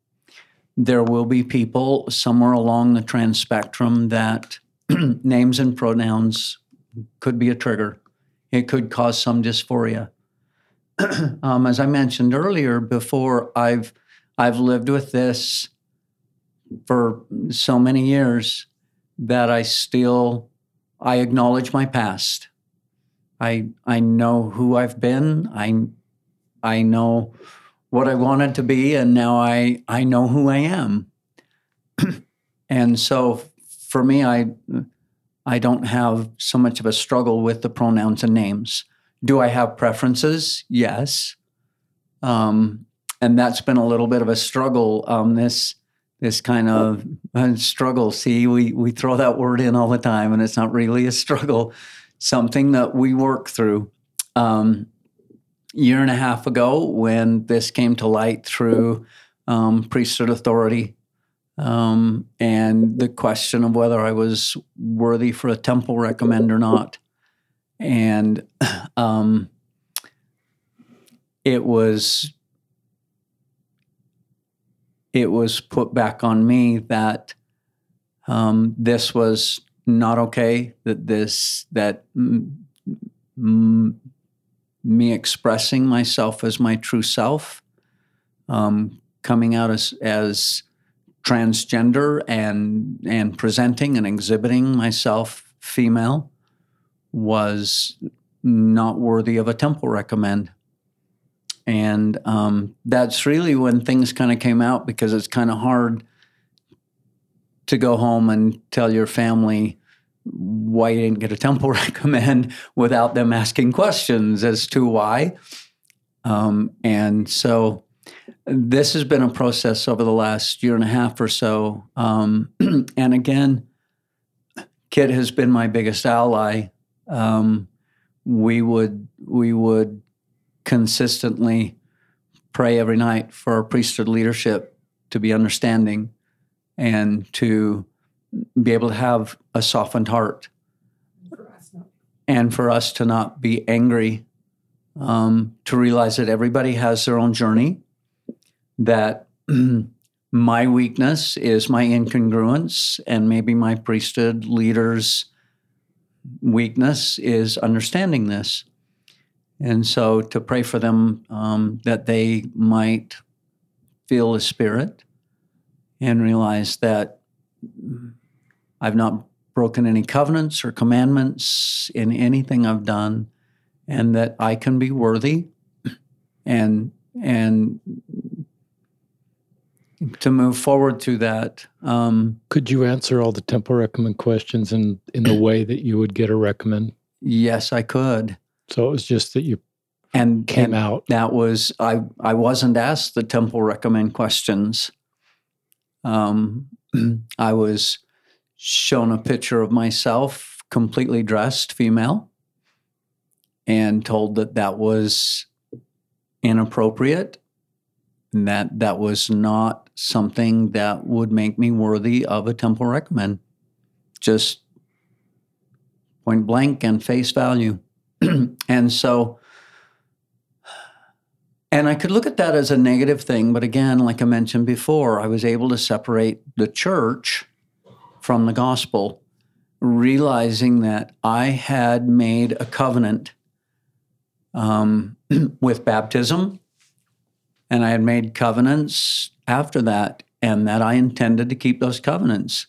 There will be people somewhere along the trans spectrum that names and pronouns could be a trigger. It could cause some dysphoria. um, as I mentioned earlier, before I've I've lived with this for so many years that I still I acknowledge my past. I I know who I've been. I I know what I wanted to be and now I I know who I am. and so for me I I don't have so much of a struggle with the pronouns and names. Do I have preferences? Yes. Um, and that's been a little bit of a struggle um, this this kind of uh, struggle. See, we, we throw that word in all the time, and it's not really a struggle, something that we work through. Um, year and a half ago, when this came to light through um, priesthood authority um, and the question of whether I was worthy for a temple recommend or not. And um, it was it was put back on me that um, this was not okay. That this that me expressing myself as my true self, um, coming out as as transgender and and presenting and exhibiting myself female was not worthy of a temple recommend. And um, that's really when things kind of came out because it's kind of hard to go home and tell your family why you didn't get a temple recommend without them asking questions as to why. Um, and so this has been a process over the last year and a half or so. Um, and again, Kit has been my biggest ally. Um, we would we would consistently pray every night for our priesthood leadership to be understanding and to be able to have a softened heart. And for us to not be angry um, to realize that everybody has their own journey that my weakness is my incongruence and maybe my priesthood leader's weakness is understanding this. And so to pray for them um, that they might feel the Spirit and realize that I've not broken any covenants or commandments in anything I've done, and that I can be worthy and and to move forward through that. Um, Could you answer all the temple recommend questions in in the way that you would get a recommend? yes, I could. So it was just that you And came and out. that was I. I wasn't asked the temple recommend questions. Um, I was shown a picture of myself completely dressed, female, and told that that was inappropriate, and that that was not something that would make me worthy of a temple recommend. Just point blank and face value. and so, and I could look at that as a negative thing, but again, like I mentioned before, I was able to separate the church from the gospel, realizing that I had made a covenant um, with baptism, and I had made covenants after that, and that I intended to keep those covenants,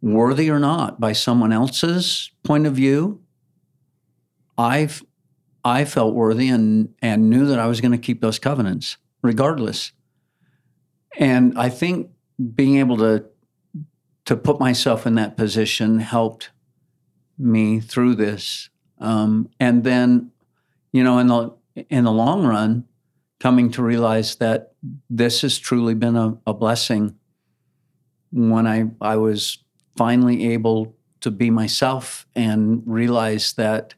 worthy or not, by someone else's point of view. I've I felt worthy and and knew that I was going to keep those covenants regardless. And I think being able to to put myself in that position helped me through this. Um, and then, you know, in the in the long run, coming to realize that this has truly been a, a blessing when I I was finally able to be myself and realize that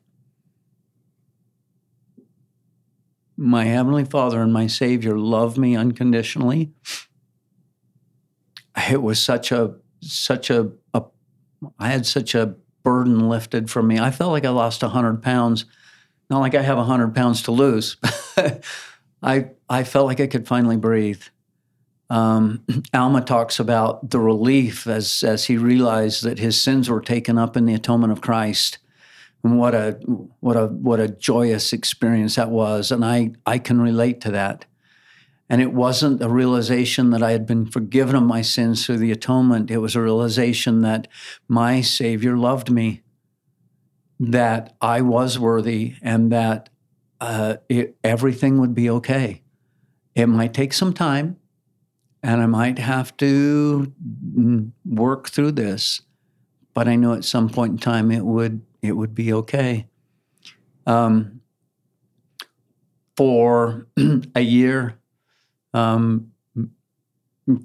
my heavenly father and my savior love me unconditionally it was such a such a, a i had such a burden lifted from me. I felt like i lost 100 pounds. Not like i have 100 pounds to lose i i felt like i could finally breathe. Um, alma talks about the relief as as he realized that his sins were taken up in the atonement of christ. And what a what a what a joyous experience that was. And i i can relate to that and it wasn't a realization that i had been forgiven of my sins through the atonement it was a realization that my savior loved me that i was worthy and that uh, it, everything would be okay it might take some time and i might have to work through this but i knew at some point in time it would it would be okay. Um, for a year, um,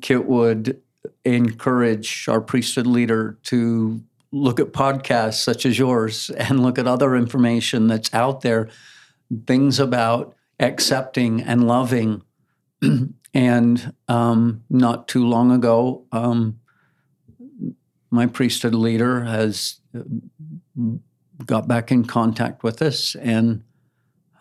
Kit would encourage our priesthood leader to look at podcasts such as yours and look at other information that's out there, things about accepting and loving. and um, not too long ago, um, my priesthood leader has got back in contact with us, and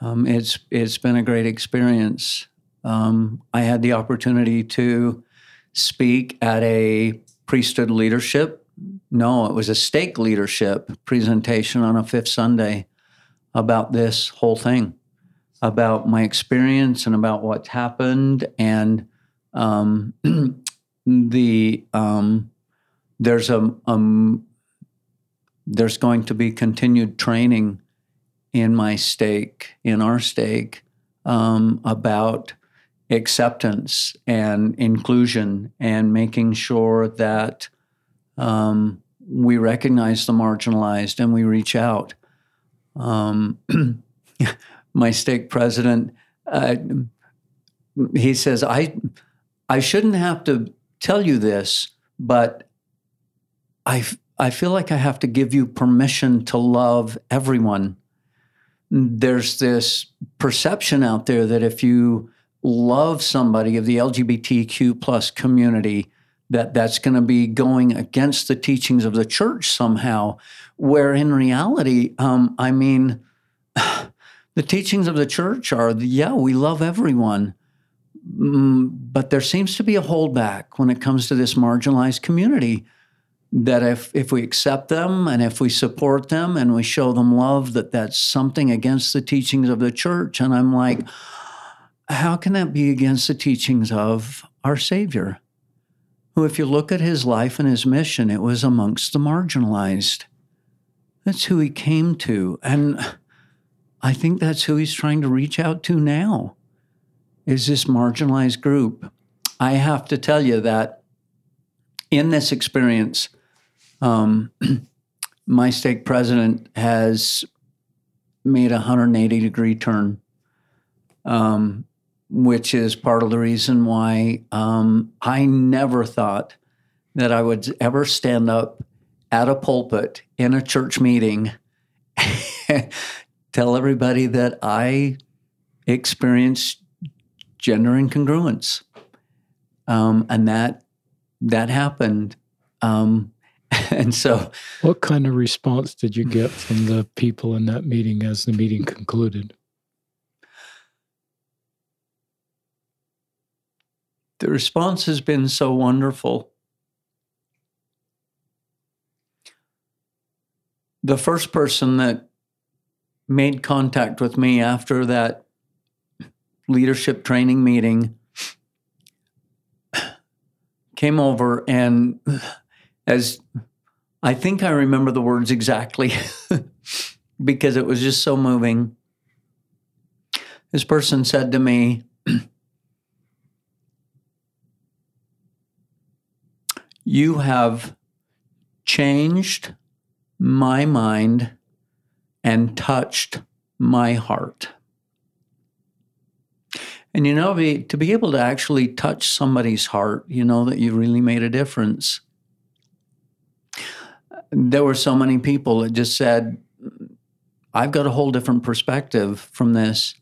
um, it's it's been a great experience. Um, I had the opportunity to speak at a priesthood leadership. No, it was a stake leadership presentation on a fifth Sunday about this whole thing, about my experience and about what's happened, and um, the um, there's a, a there's going to be continued training in my stake, in our stake, um, about acceptance and inclusion and making sure that um, we recognize the marginalized and we reach out. Um, my stake president, uh, he says, I, I shouldn't have to tell you this, but I I feel like I have to give you permission to love everyone. There's this perception out there that if you love somebody of the LGBTQ plus community, that that's going to be going against the teachings of the church somehow. Where in reality, um, I mean, the teachings of the church are, yeah, we love everyone, mm, but there seems to be a holdback when it comes to this marginalized community that if if we accept them and if we support them and we show them love that that's something against the teachings of the church and i'm like how can that be against the teachings of our savior who if you look at his life and his mission it was amongst the marginalized? That's who he came to and i think that's who he's trying to reach out to now is this marginalized group. I have to tell you that in this experience, um, my stake president has made a 180 degree turn, um, which is part of the reason why um, I never thought that I would ever stand up at a pulpit in a church meeting, tell everybody that I experienced gender incongruence, um, and that that happened. Um, and so, what kind of response did you get from the people in that meeting as the meeting concluded? The response has been so wonderful. The first person that made contact with me after that leadership training meeting came over and as I think I remember the words exactly because it was just so moving. This person said to me, You have changed my mind and touched my heart. And you know, to be able to actually touch somebody's heart, you know that you really made a difference. There were so many people that just said, I've got a whole different perspective from this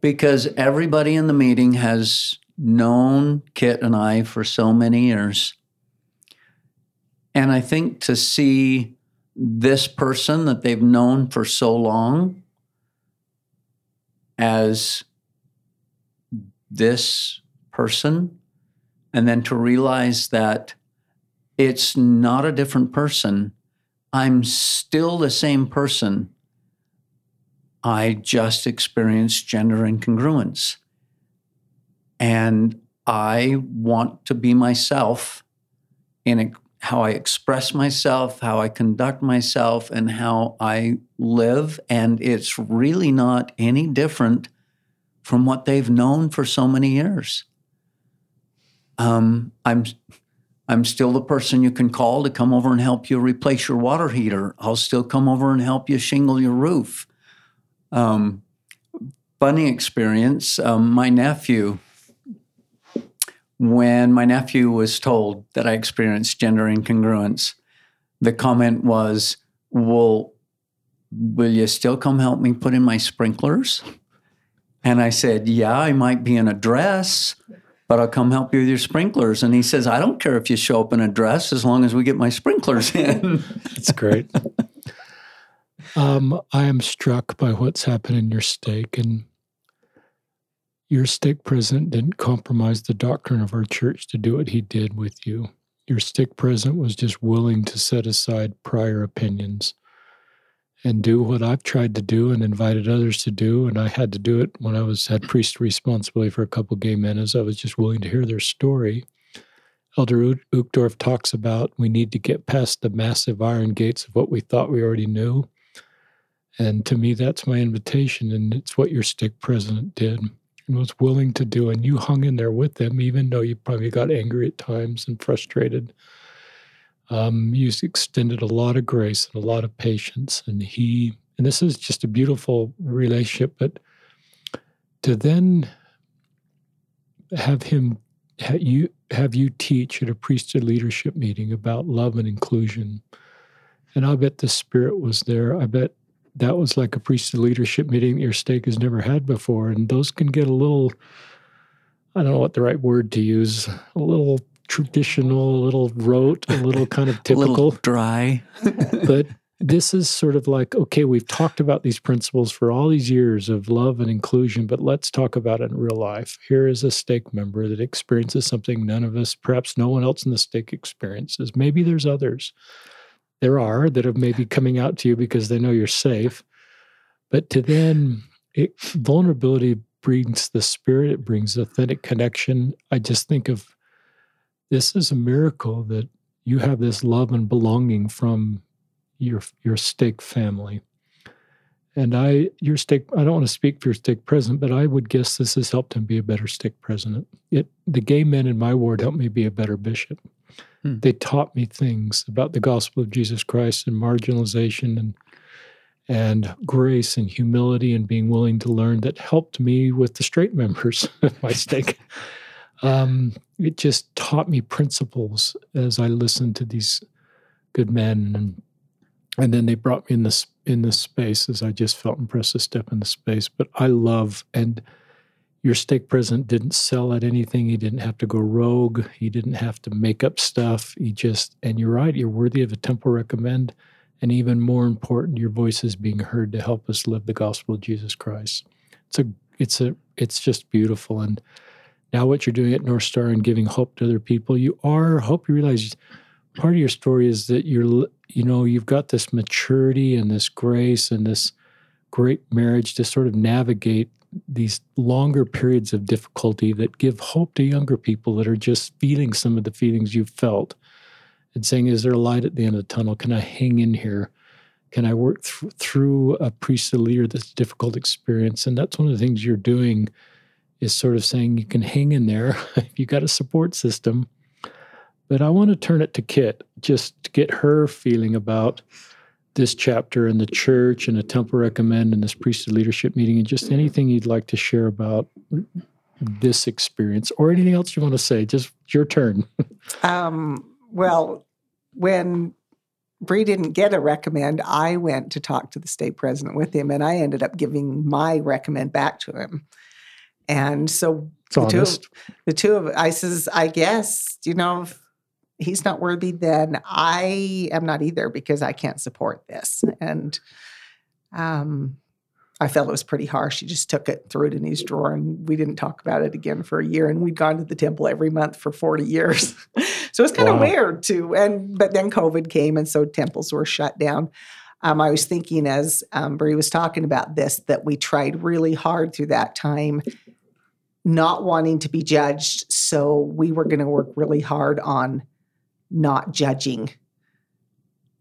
because everybody in the meeting has known Kit and I for so many years. And I think to see this person that they've known for so long as this person, and then to realize that it's not a different person. I'm still the same person. I just experienced gender incongruence. And I want to be myself in how I express myself, how I conduct myself, and how I live. And it's really not any different from what they've known for so many years. Um, I'm I'm still the person you can call to come over and help you replace your water heater. I'll still come over and help you shingle your roof. Um, funny experience. Um, my nephew, when my nephew was told that I experienced gender incongruence, the comment was, "Well, will you still come help me put in my sprinklers?" And I said, Yeah, I might be in a dress, but I'll come help you with your sprinklers. And he says, I don't care if you show up in a dress as long as we get my sprinklers in. That's great. um, I am struck by what's happened in your stake. And your stake president didn't compromise the doctrine of our church to do what he did with you. Your stake president was just willing to set aside prior opinions and do what I've tried to do and invited others to do. And I had to do it when I was had priest responsibility for a couple gay men, as I was just willing to hear their story. Elder Uchtdorf talks about we need to get past the massive iron gates of what we thought we already knew. And to me, that's my invitation. And it's what your stake president did and was willing to do. And you hung in there with them, even though you probably got angry at times and frustrated um, he's extended a lot of grace and a lot of patience, and he and this is just a beautiful relationship. But to then have him have you have you teach at a priesthood leadership meeting about love and inclusion, and I bet the spirit was there. I bet that was like a priesthood leadership meeting that your stake has never had before, and those can get a little. I don't know what the right word to use. A little traditional, a little rote, a little kind of typical, dry. but this is sort of like okay, we've talked about these principles for all these years of love and inclusion, but let's talk about it in real life. Here is a stake member that experiences something none of us, perhaps no one else in the stake experiences. Maybe there's others. There are that are maybe coming out to you because they know you're safe. But to then, it, vulnerability brings the spirit, it brings authentic connection. I just think of this is a miracle that you have this love and belonging from your your stake family And I, your stake, I don't want to speak for your stake president, but I would guess this has helped him be a better stake president. It, the gay men in my ward helped me be a better bishop. Hmm. They taught me things about the gospel of Jesus Christ and marginalization and and grace and humility and being willing to learn that helped me with the straight members of my stake. Um, it just taught me principles as I listened to these good men and and then they brought me in this in this space as I just felt impressed to step in the space. But I love and your stake president didn't sell at anything. He didn't have to go rogue. He didn't have to make up stuff. He just and you're right. You're worthy of a temple recommend, and even more important, your voice is being heard to help us live the gospel of Jesus Christ. It's a it's a it's just beautiful. And now what you're doing at North Star and giving hope to other people, you are. Hope you realize part of your story is that you're you know you've got this maturity and this grace and this great marriage to sort of navigate these longer periods of difficulty that give hope to younger people that are just feeling some of the feelings you've felt and saying is there a light at the end of the tunnel? Can i hang in here? Can i work th- through a priesthood leader that's difficult experience? And that's one of the things you're doing is sort of saying you can hang in there if you've got a support system. But I want to turn it to Kit just to get her feeling about this chapter in the church and a temple recommend and this priesthood leadership meeting and just anything you'd like to share about this experience or anything else you want to say. Just your turn. um, well, when Bree didn't get a recommend, I went to talk to the stake president with him and I ended up giving my recommend back to him. And so the two, of, the two of I says, I guess, you know, he's not worthy, then I am not either because I can't support this. And um, I felt it was pretty harsh. He just took it, threw it in his drawer, and we didn't talk about it again for a year. And we'd gone to the temple every month for 40 years. so it's kind of wow. weird too. And but then COVID came, and so temples were shut down. Um, I was thinking as um, Bree was talking about this that we tried really hard through that time, not wanting to be judged. So we were going to work really hard on not judging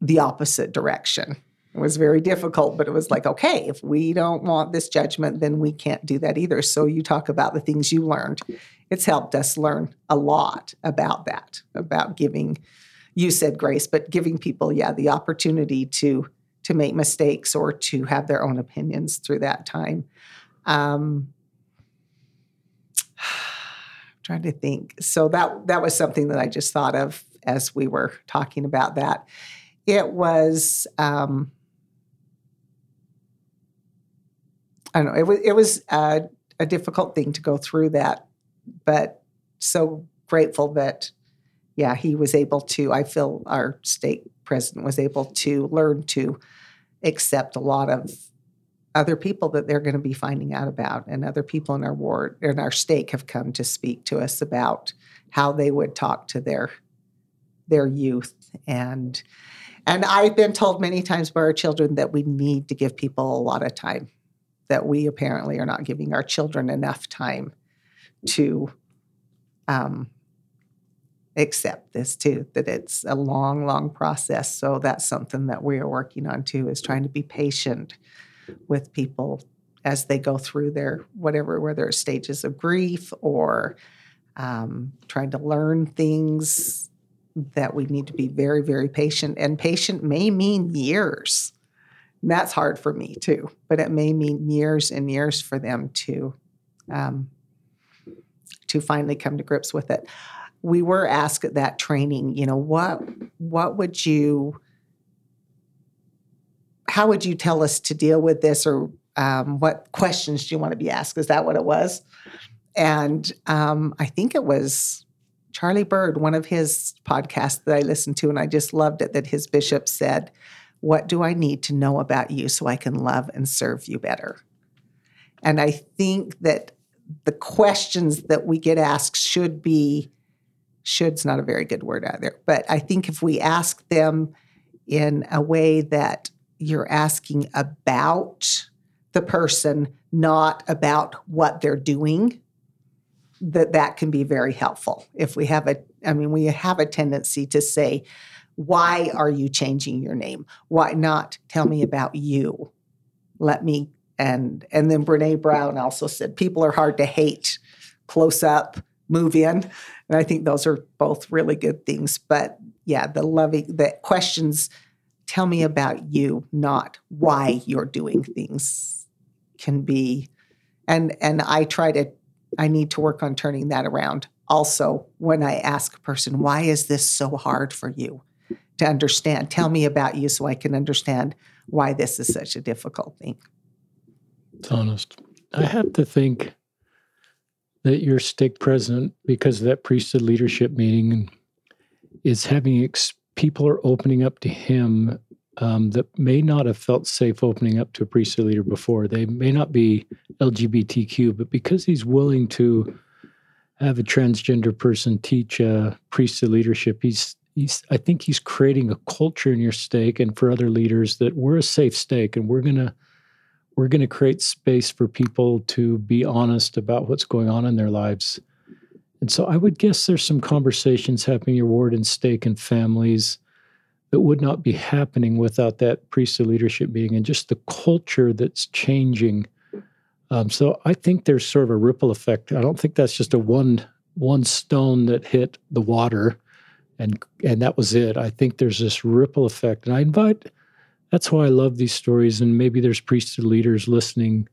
the opposite direction. It was very difficult, but it was like, okay, if we don't want this judgment, then we can't do that either. So you talk about the things you learned. It's helped us learn a lot about that, about giving, you said grace, but giving people, yeah, the opportunity to to make mistakes or to have their own opinions through that time. Um, trying to think. So that that was something that I just thought of as we were talking about that. It was, um, I don't know, it was, it was a, a difficult thing to go through that, but so grateful that, yeah, he was able to, I feel our stake president was able to learn to accept a lot of other people that they're going to be finding out about and other people in our ward in our stake have come to speak to us about how they would talk to their their youth. And and I've been told many times by our children that we need to give people a lot of time that we apparently are not giving our children enough time to um, accept this too that it's a long long process. So that's something that we are working on too is trying to be patient with people as they go through their whatever whether it's stages of grief or um, trying to learn things that we need to be very, very patient. And patient may mean years. And that's hard for me too, but it may mean years and years for them to um, to finally come to grips with it. We were asked at that training, you know, what what would you how would you tell us to deal with this or um, what questions do you want to be asked? Is that what it was? And um, I think it was Charlie Bird, one of his podcasts that I listened to, and I just loved it that his bishop said, What do I need to know about you so I can love and serve you better? And I think that the questions that we get asked should be, should's not a very good word either, but I think if we ask them in a way that you're asking about the person, not about what they're doing, that that can be very helpful. If we have a, I mean, we have a tendency to say, why are you changing your name? Why not tell me about you? let me and and then Brene Brown also said people are hard to hate close up move in and I think those are both really good things but yeah the loving the questions tell me about you not why you're doing things can be and and I try to I need to work on turning that around. Also when I ask a person why is this so hard for you? to understand tell me about you so I can understand why this is such a difficult thing. It's honest. I have to think that your stake president, because of that priesthood leadership meeting, is having ex- people are opening up to him um, that may not have felt safe opening up to a priesthood leader before. They may not be LGBTQ, but because he's willing to have a transgender person teach uh, priesthood leadership, he's he's I think he's creating a culture in your stake and for other leaders that we're a safe stake and we're gonna we're to create space for people to be honest about what's going on in their lives. And so I would guess there's some conversations happening in your ward and stake and families that would not be happening without that priesthood leadership being and just the culture that's changing. Um, so I think there's sort of a ripple effect. I don't think that's just a one one stone that hit the water and and that was it. I think there's this ripple effect. And I invite that's why I love these stories. And maybe there's priesthood leaders listening.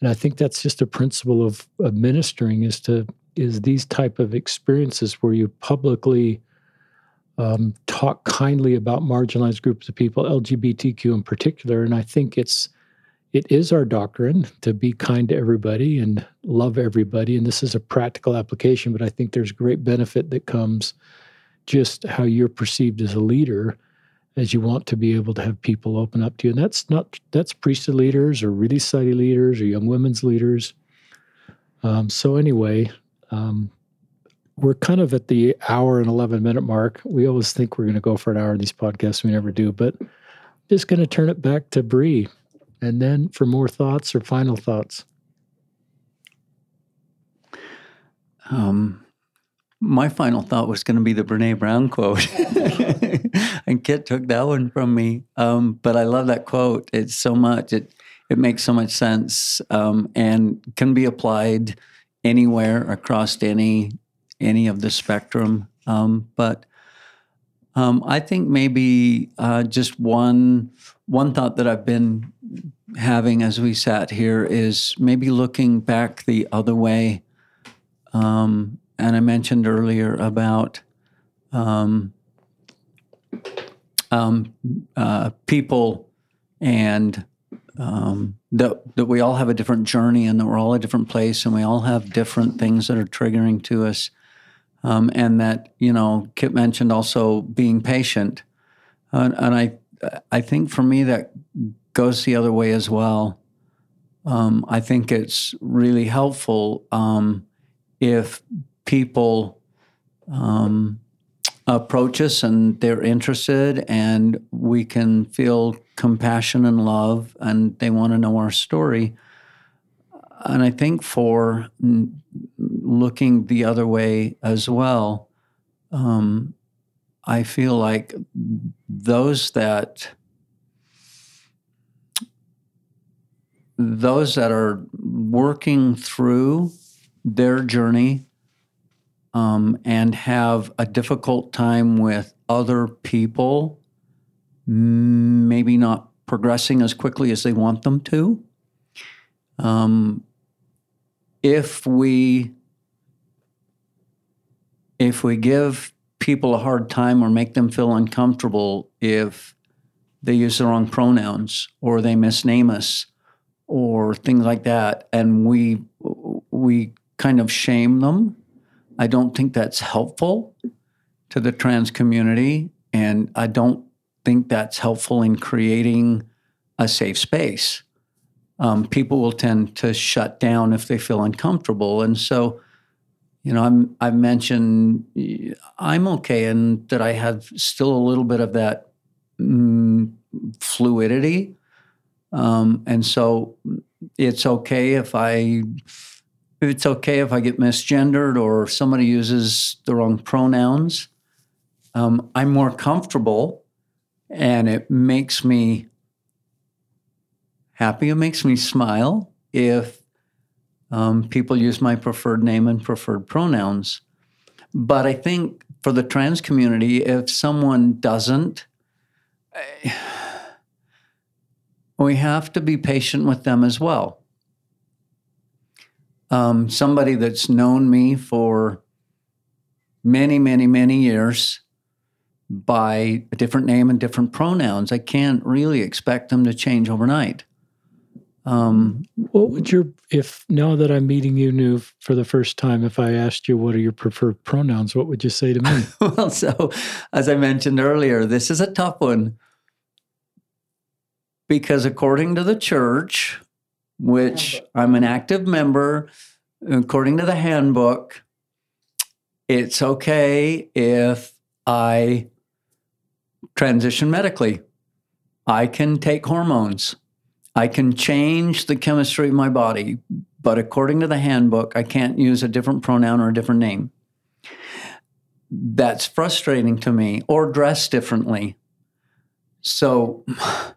And I think that's just a principle of, of ministering is to is these type of experiences where you publicly um, talk kindly about marginalized groups of people, LGBTQ in particular. And I think it's it is our doctrine to be kind to everybody and love everybody. And this is a practical application, but I think there's great benefit that comes just how you're perceived as a leader as you want to be able to have people open up to you. And that's not that's priesthood leaders or relief society leaders or young women's leaders. Um, so anyway, um, we're kind of at the hour and 11 minute mark. We always think we're going to go for an hour in these podcasts. We never do, but I'm just going to turn it back to Bree and then for more thoughts or final thoughts. Um, my final thought was going to be the Brene Brown quote. and Kit took that one from me. Um, but I love that quote. It's so much. It it makes so much sense um, and can be applied anywhere across any any of the spectrum. Um, but um, I think maybe uh, just one one thought that I've been having as we sat here is maybe looking back the other way um, and I mentioned earlier about um, um, uh, people and um, that that we all have a different journey and that we're all a different place and we all have different things that are triggering to us. Um, and that you know, Kit mentioned also being patient, uh, and I I think for me that goes the other way as well. Um, I think it's really helpful um, if people um, approach us and they're interested and we can feel compassion and love and they want to know our story. And I think for looking the other way as well, um, I feel like those that those that are working through their journey um, and have a difficult time with other people, maybe not progressing as quickly as they want them to. Um, if we if we give people a hard time or make them feel uncomfortable if they use the wrong pronouns or they misname us or things like that and we we kind of shame them I don't think that's helpful to the trans community. And I don't think that's helpful in creating a safe space. Um, people will tend to shut down if they feel uncomfortable. And so, you know, I'm, I've mentioned I'm okay and that I have still a little bit of that mm, fluidity. Um, and so it's okay if I it's okay if I get misgendered or somebody uses the wrong pronouns. Um, I'm more comfortable and it makes me happy. It makes me smile if um, people use my preferred name and preferred pronouns. But I think for the trans community, if someone doesn't, we have to be patient with them as well. Um, somebody that's known me for many, many, many years by a different name and different pronouns, I can't really expect them to change overnight. Um, what would your if now that I'm meeting you new for the first time, if I asked you what are your preferred pronouns, what would you say to me? well, so as I mentioned earlier, this is a tough one because according to the church, which I'm an active member, according to the handbook, it's okay if I transition medically. I can take hormones. I can change the chemistry of my body, but according to the handbook, I can't use a different pronoun or a different name. That's frustrating to me, or dress differently. So,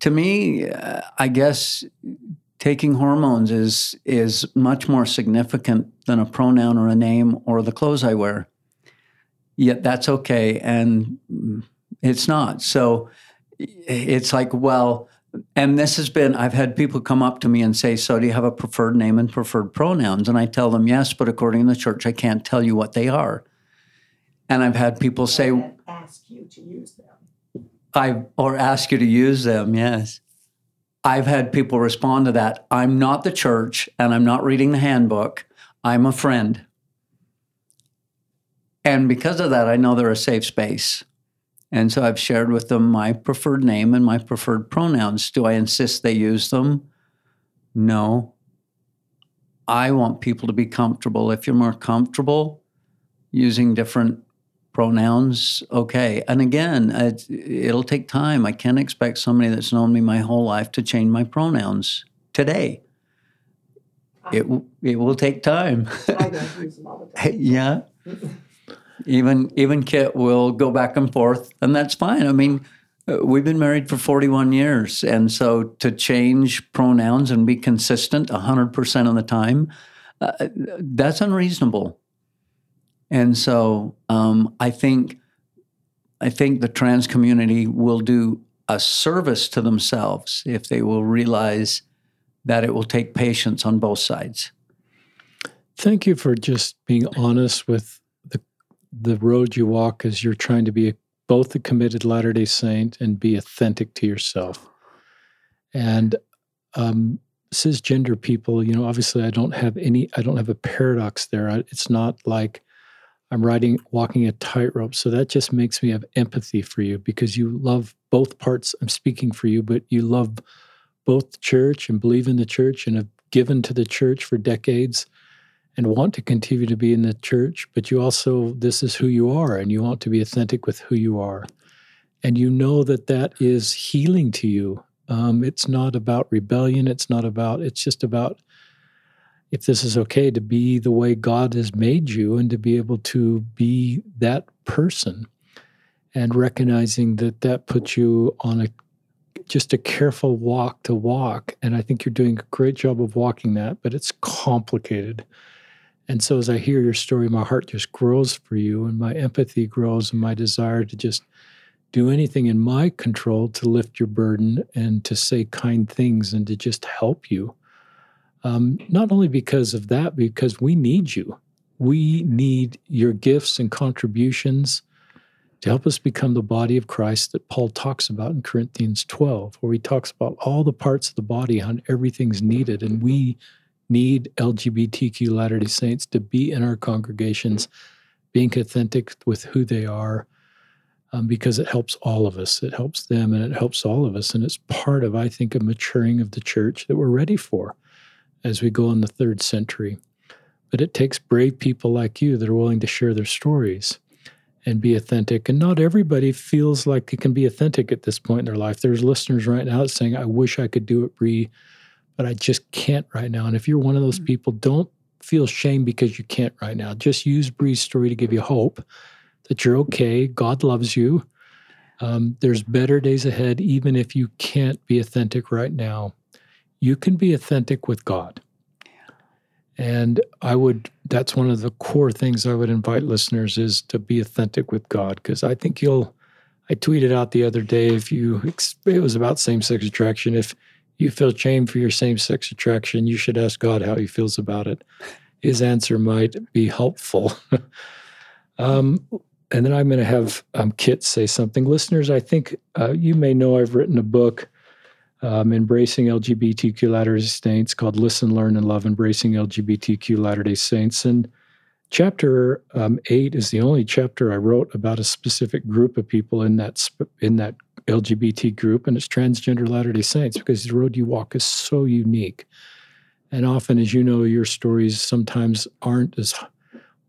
to me, uh, I guess taking hormones is is much more significant than a pronoun or a name or the clothes I wear. Yet that's okay, and it's not. So it's like, well, and this has been, I've had people come up to me and say, So do you have a preferred name and preferred pronouns? And I tell them, Yes, but according to the church, I can't tell you what they are. And I've had people say, Ask you to use them. I, or ask you to use them, yes. I've had people respond to that. I'm not the church and I'm not reading the handbook. I'm a friend. And because of that, I know they're a safe space. And so I've shared with them my preferred name and my preferred pronouns. Do I insist they use them? No. I want people to be comfortable. If you're more comfortable using different pronouns, okay. And again, it'll take time. I can't expect somebody that's known me my whole life to change my pronouns today. It, it will take time. I don't use them all the time. yeah even even Kit will go back and forth, and that's fine. I mean, uh, we've been married for 41 years, and so to change pronouns and be consistent 100% of the time, uh, that's unreasonable. And so um, I think I think the trans community will do a service to themselves if they will realize that it will take patience on both sides. Thank you for just being honest with the road you walk is you're trying to be a, both a committed Latter day Saint and be authentic to yourself. And um, cisgender people, you know, obviously I don't have any, I don't have a paradox there. I, it's not like I'm riding, walking a tightrope. So that just makes me have empathy for you because you love both parts. I'm speaking for you, but you love both church and believe in the church and have given to the church for decades and want to continue to be in the church, but you also, this is who you are, and you want to be authentic with who you are. And you know that that is healing to you. Um, it's not about rebellion. It's not about, it's just about if this is okay to be the way God has made you and to be able to be that person and recognizing that that puts you on a just a careful walk to walk and i think you're doing a great job of walking that but it's complicated and so as I hear your story, my heart just grows for you and my empathy grows and my desire to just do anything in my control to lift your burden and to say kind things and to just help you. Um, not only because of that, because we need you. We need your gifts and contributions to help us become the body of Christ that Paul talks about in Corinthians 12, where he talks about all the parts of the body, how everything's needed. And we need LGBTQ Latter day Saints to be in our congregations, being authentic with who they are, um, because it helps all of us. It helps them and it helps all of us. And it's part of, I think, a maturing of the church that we're ready for as we go in the third century. But it takes brave people like you that are willing to share their stories and be authentic. And not everybody feels like they can be authentic at this point in their life. There's listeners right now saying, I wish I could do it, Bree but I just can't right now. And if you're one of those mm. people, don't feel shame because you can't right now. Just use Bree's story to give you hope that you're okay. God loves you. Um, there's better days ahead, even if you can't be authentic right now. You can be authentic with God. And I would, that's one of the core things I would invite listeners is to be authentic with God. Because I think you'll, I tweeted out the other day, if you, it was about same sex attraction. If you feel shame for your same sex attraction, you should ask God how he feels about it. His answer might be helpful. um, and then I'm going to have um, Kit say something. Listeners, I think uh, you may know I've written a book um, embracing LGBTQ Latter day Saints called Listen, Learn, and Love Embracing LGBTQ Latter day Saints. And chapter um, eight is the only chapter I wrote about a specific group of people in that, sp- in that LGBT group, and it's transgender Latter day Saints because the road you walk is so unique. And often, as you know, your stories sometimes aren't as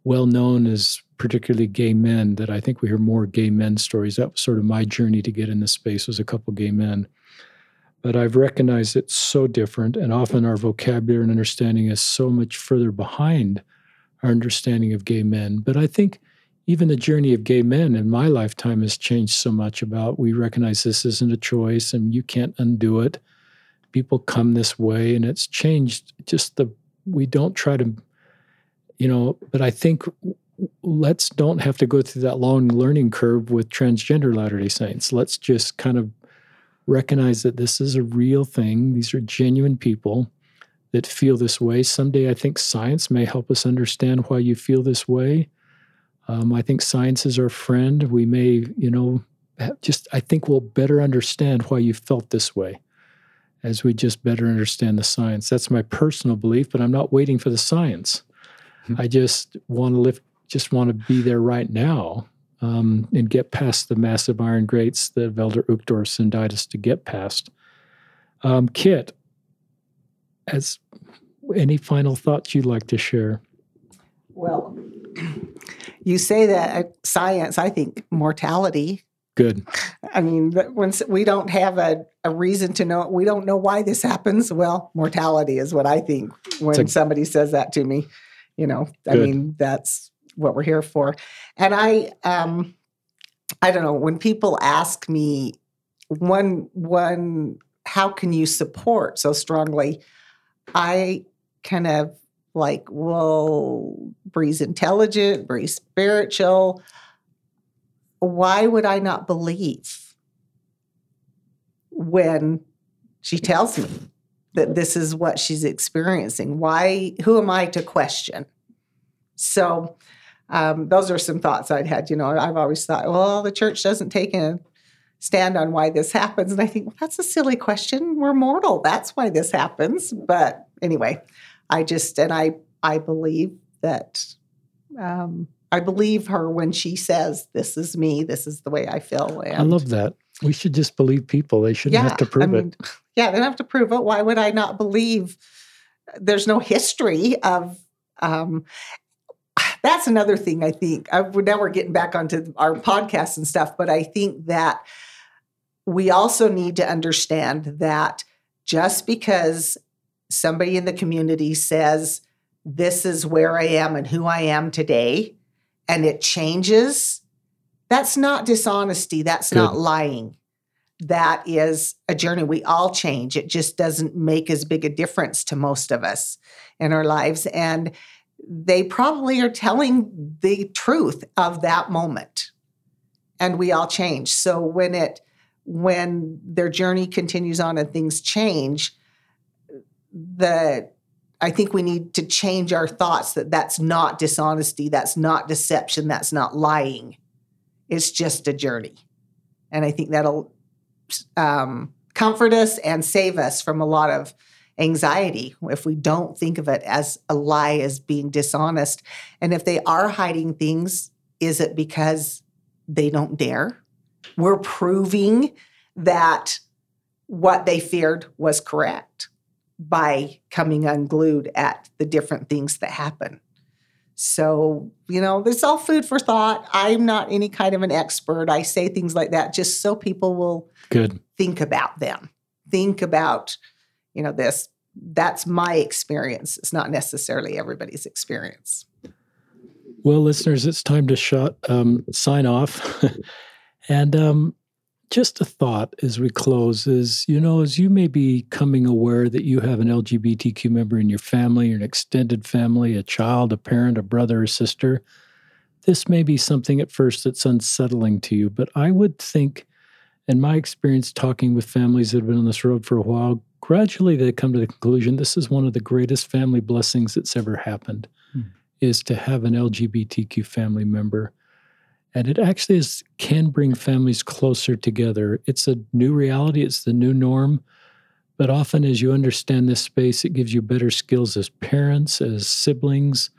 well known as particularly gay men that I think we hear more gay men stories. That was sort of my journey to get in this space was a couple gay men but I've recognized it's so different. And often our vocabulary and understanding is so much further behind our understanding of gay men. But I think even the journey of gay men in my lifetime has changed so much about we recognize this isn't a choice and you can't undo it. People come this way and it's changed just the we don't try to you know, but I think let's don't have to go through that long learning curve with transgender Latter-day Saints. Let's just kind of recognize that this is a real thing. These are genuine people that feel this way. Someday, I think science may help us understand why you feel this way. Um, I think science is our friend. We may, you know, just, I think we'll better understand why you felt this way as we just better understand the science. That's my personal belief, but I'm not waiting for the science. Mm-hmm. I just want to lift, just want to be there right now um, and get past the massive iron grates that Elder Uchtdorf invited us to get past. Um, Kit, as any final thoughts you'd like to share? Well, you say that science, I think mortality. Good. I mean, when we don't have a, a reason to know, we don't know why this happens. Well, mortality is what I think when a, somebody says that to me. You know, I mean, that's what we're here for. And I, um, I don't know when people ask me one one how can you support so strongly, I kind of like, well, Bree's intelligent, Bree's spiritual. Why would I not believe when she tells me that this is what she's experiencing? Why, who am I to question? So um, those are some thoughts I'd had. You know, I've always thought, well, the church doesn't take a stand on why this happens. And I think, well, that's a silly question. We're mortal. That's why this happens. But anyway, I just, and I, I believe that, um, I believe her when she says, this is me, this is the way I feel. And I love that. We should just believe people. They shouldn't yeah, have to prove I mean, it. Yeah, they don't have to prove it. Why would I not believe? There's no history of um, that's another thing I think. I, now we're getting back onto our podcast and stuff, but I think that we also need to understand that just because somebody in the community says, This is where I am and who I am today, and it changes, that's not dishonesty. That's Good. not lying. That is a journey. We all change. It just doesn't make as big a difference to most of us in our lives. And they probably are telling the truth of that moment and we all change so when it when their journey continues on and things change the i think we need to change our thoughts that that's not dishonesty that's not deception that's not lying it's just a journey and i think that'll um, comfort us and save us from a lot of anxiety if we don't think of it as a lie as being dishonest. And if they are hiding things, is it because they don't dare? We're proving that what they feared was correct by coming unglued at the different things that happen. So, you know, it's all food for thought. I'm not any kind of an expert. I say things like that just so people will Good. think about them. Think about you know this that's my experience it's not necessarily everybody's experience well listeners it's time to shut um, sign off and um, just a thought as we close is you know, as you may be coming aware that you have an LGBTQ member in your family, or an extended family, a child, a parent, a brother, a sister, this may be something at first that's unsettling to you. But I would think, in my experience talking with families that have been on this road for a while, gradually they come to the conclusion this is one of the greatest family blessings that's ever happened, hmm. is to have an LGBTQ family member and it actually is, can bring families closer together. It's a new reality, it's the new norm. But often, as you understand this space, it gives you better skills as parents, as siblings,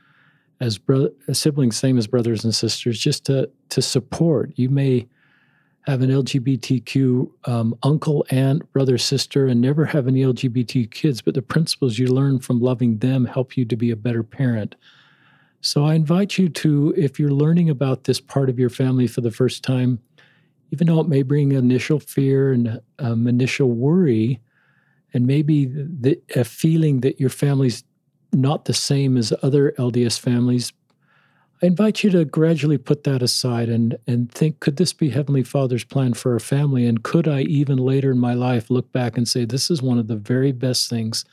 as, bro- siblings, same as brothers and sisters, just to, to support. You may have an LGBTQ um, uncle, aunt, brother, sister, and never have any LGBT kids, but the principles you learn from loving them help you to be a better parent, so I invite you to, if you're learning about this part of your family for the first time, even though it may bring initial fear and um, initial worry, and maybe the, a feeling that your family's not the same as other LDS families, I invite you to gradually put that aside and, and think could this be Heavenly Father's plan for our family? And could I, even later in my life, look back and say, this is one of the very best things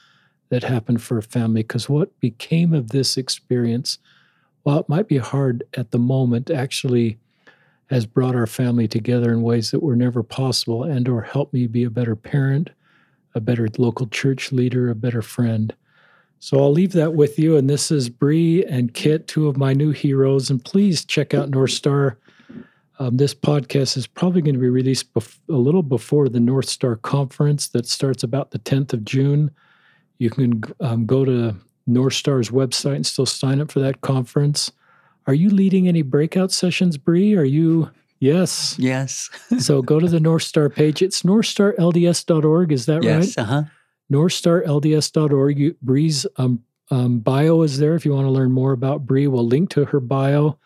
that happened for a family? Because what became of this experience while it might be hard at the moment, actually has brought our family together in ways that were never possible and or helped me be a better parent, a better local church leader, a better friend. So I'll leave that with you. And this is Bree and Kit, two of my new heroes. And please check out North Star. Um, this podcast is probably going to be released bef- a little before the North Star conference that starts about the 10th of June. You can um, go to North Star's website and still sign up for that conference. Are you leading any breakout sessions, Bree? Are you? Yes. Yes. so go to the North Star page. It's northstarlds.org. Is that yes, right? Yes. Uh-huh. Northstarlds.org. You, Bree's um, um, bio is there if you want to learn more about Bree. We'll link to her bio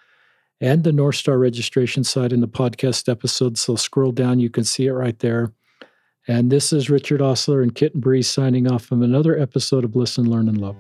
and the North Star registration site in the podcast episode. So scroll down, you can see it right there. And this is Richard Ostler and Kit and Bree signing off from another episode of Listen, Learn, and Love.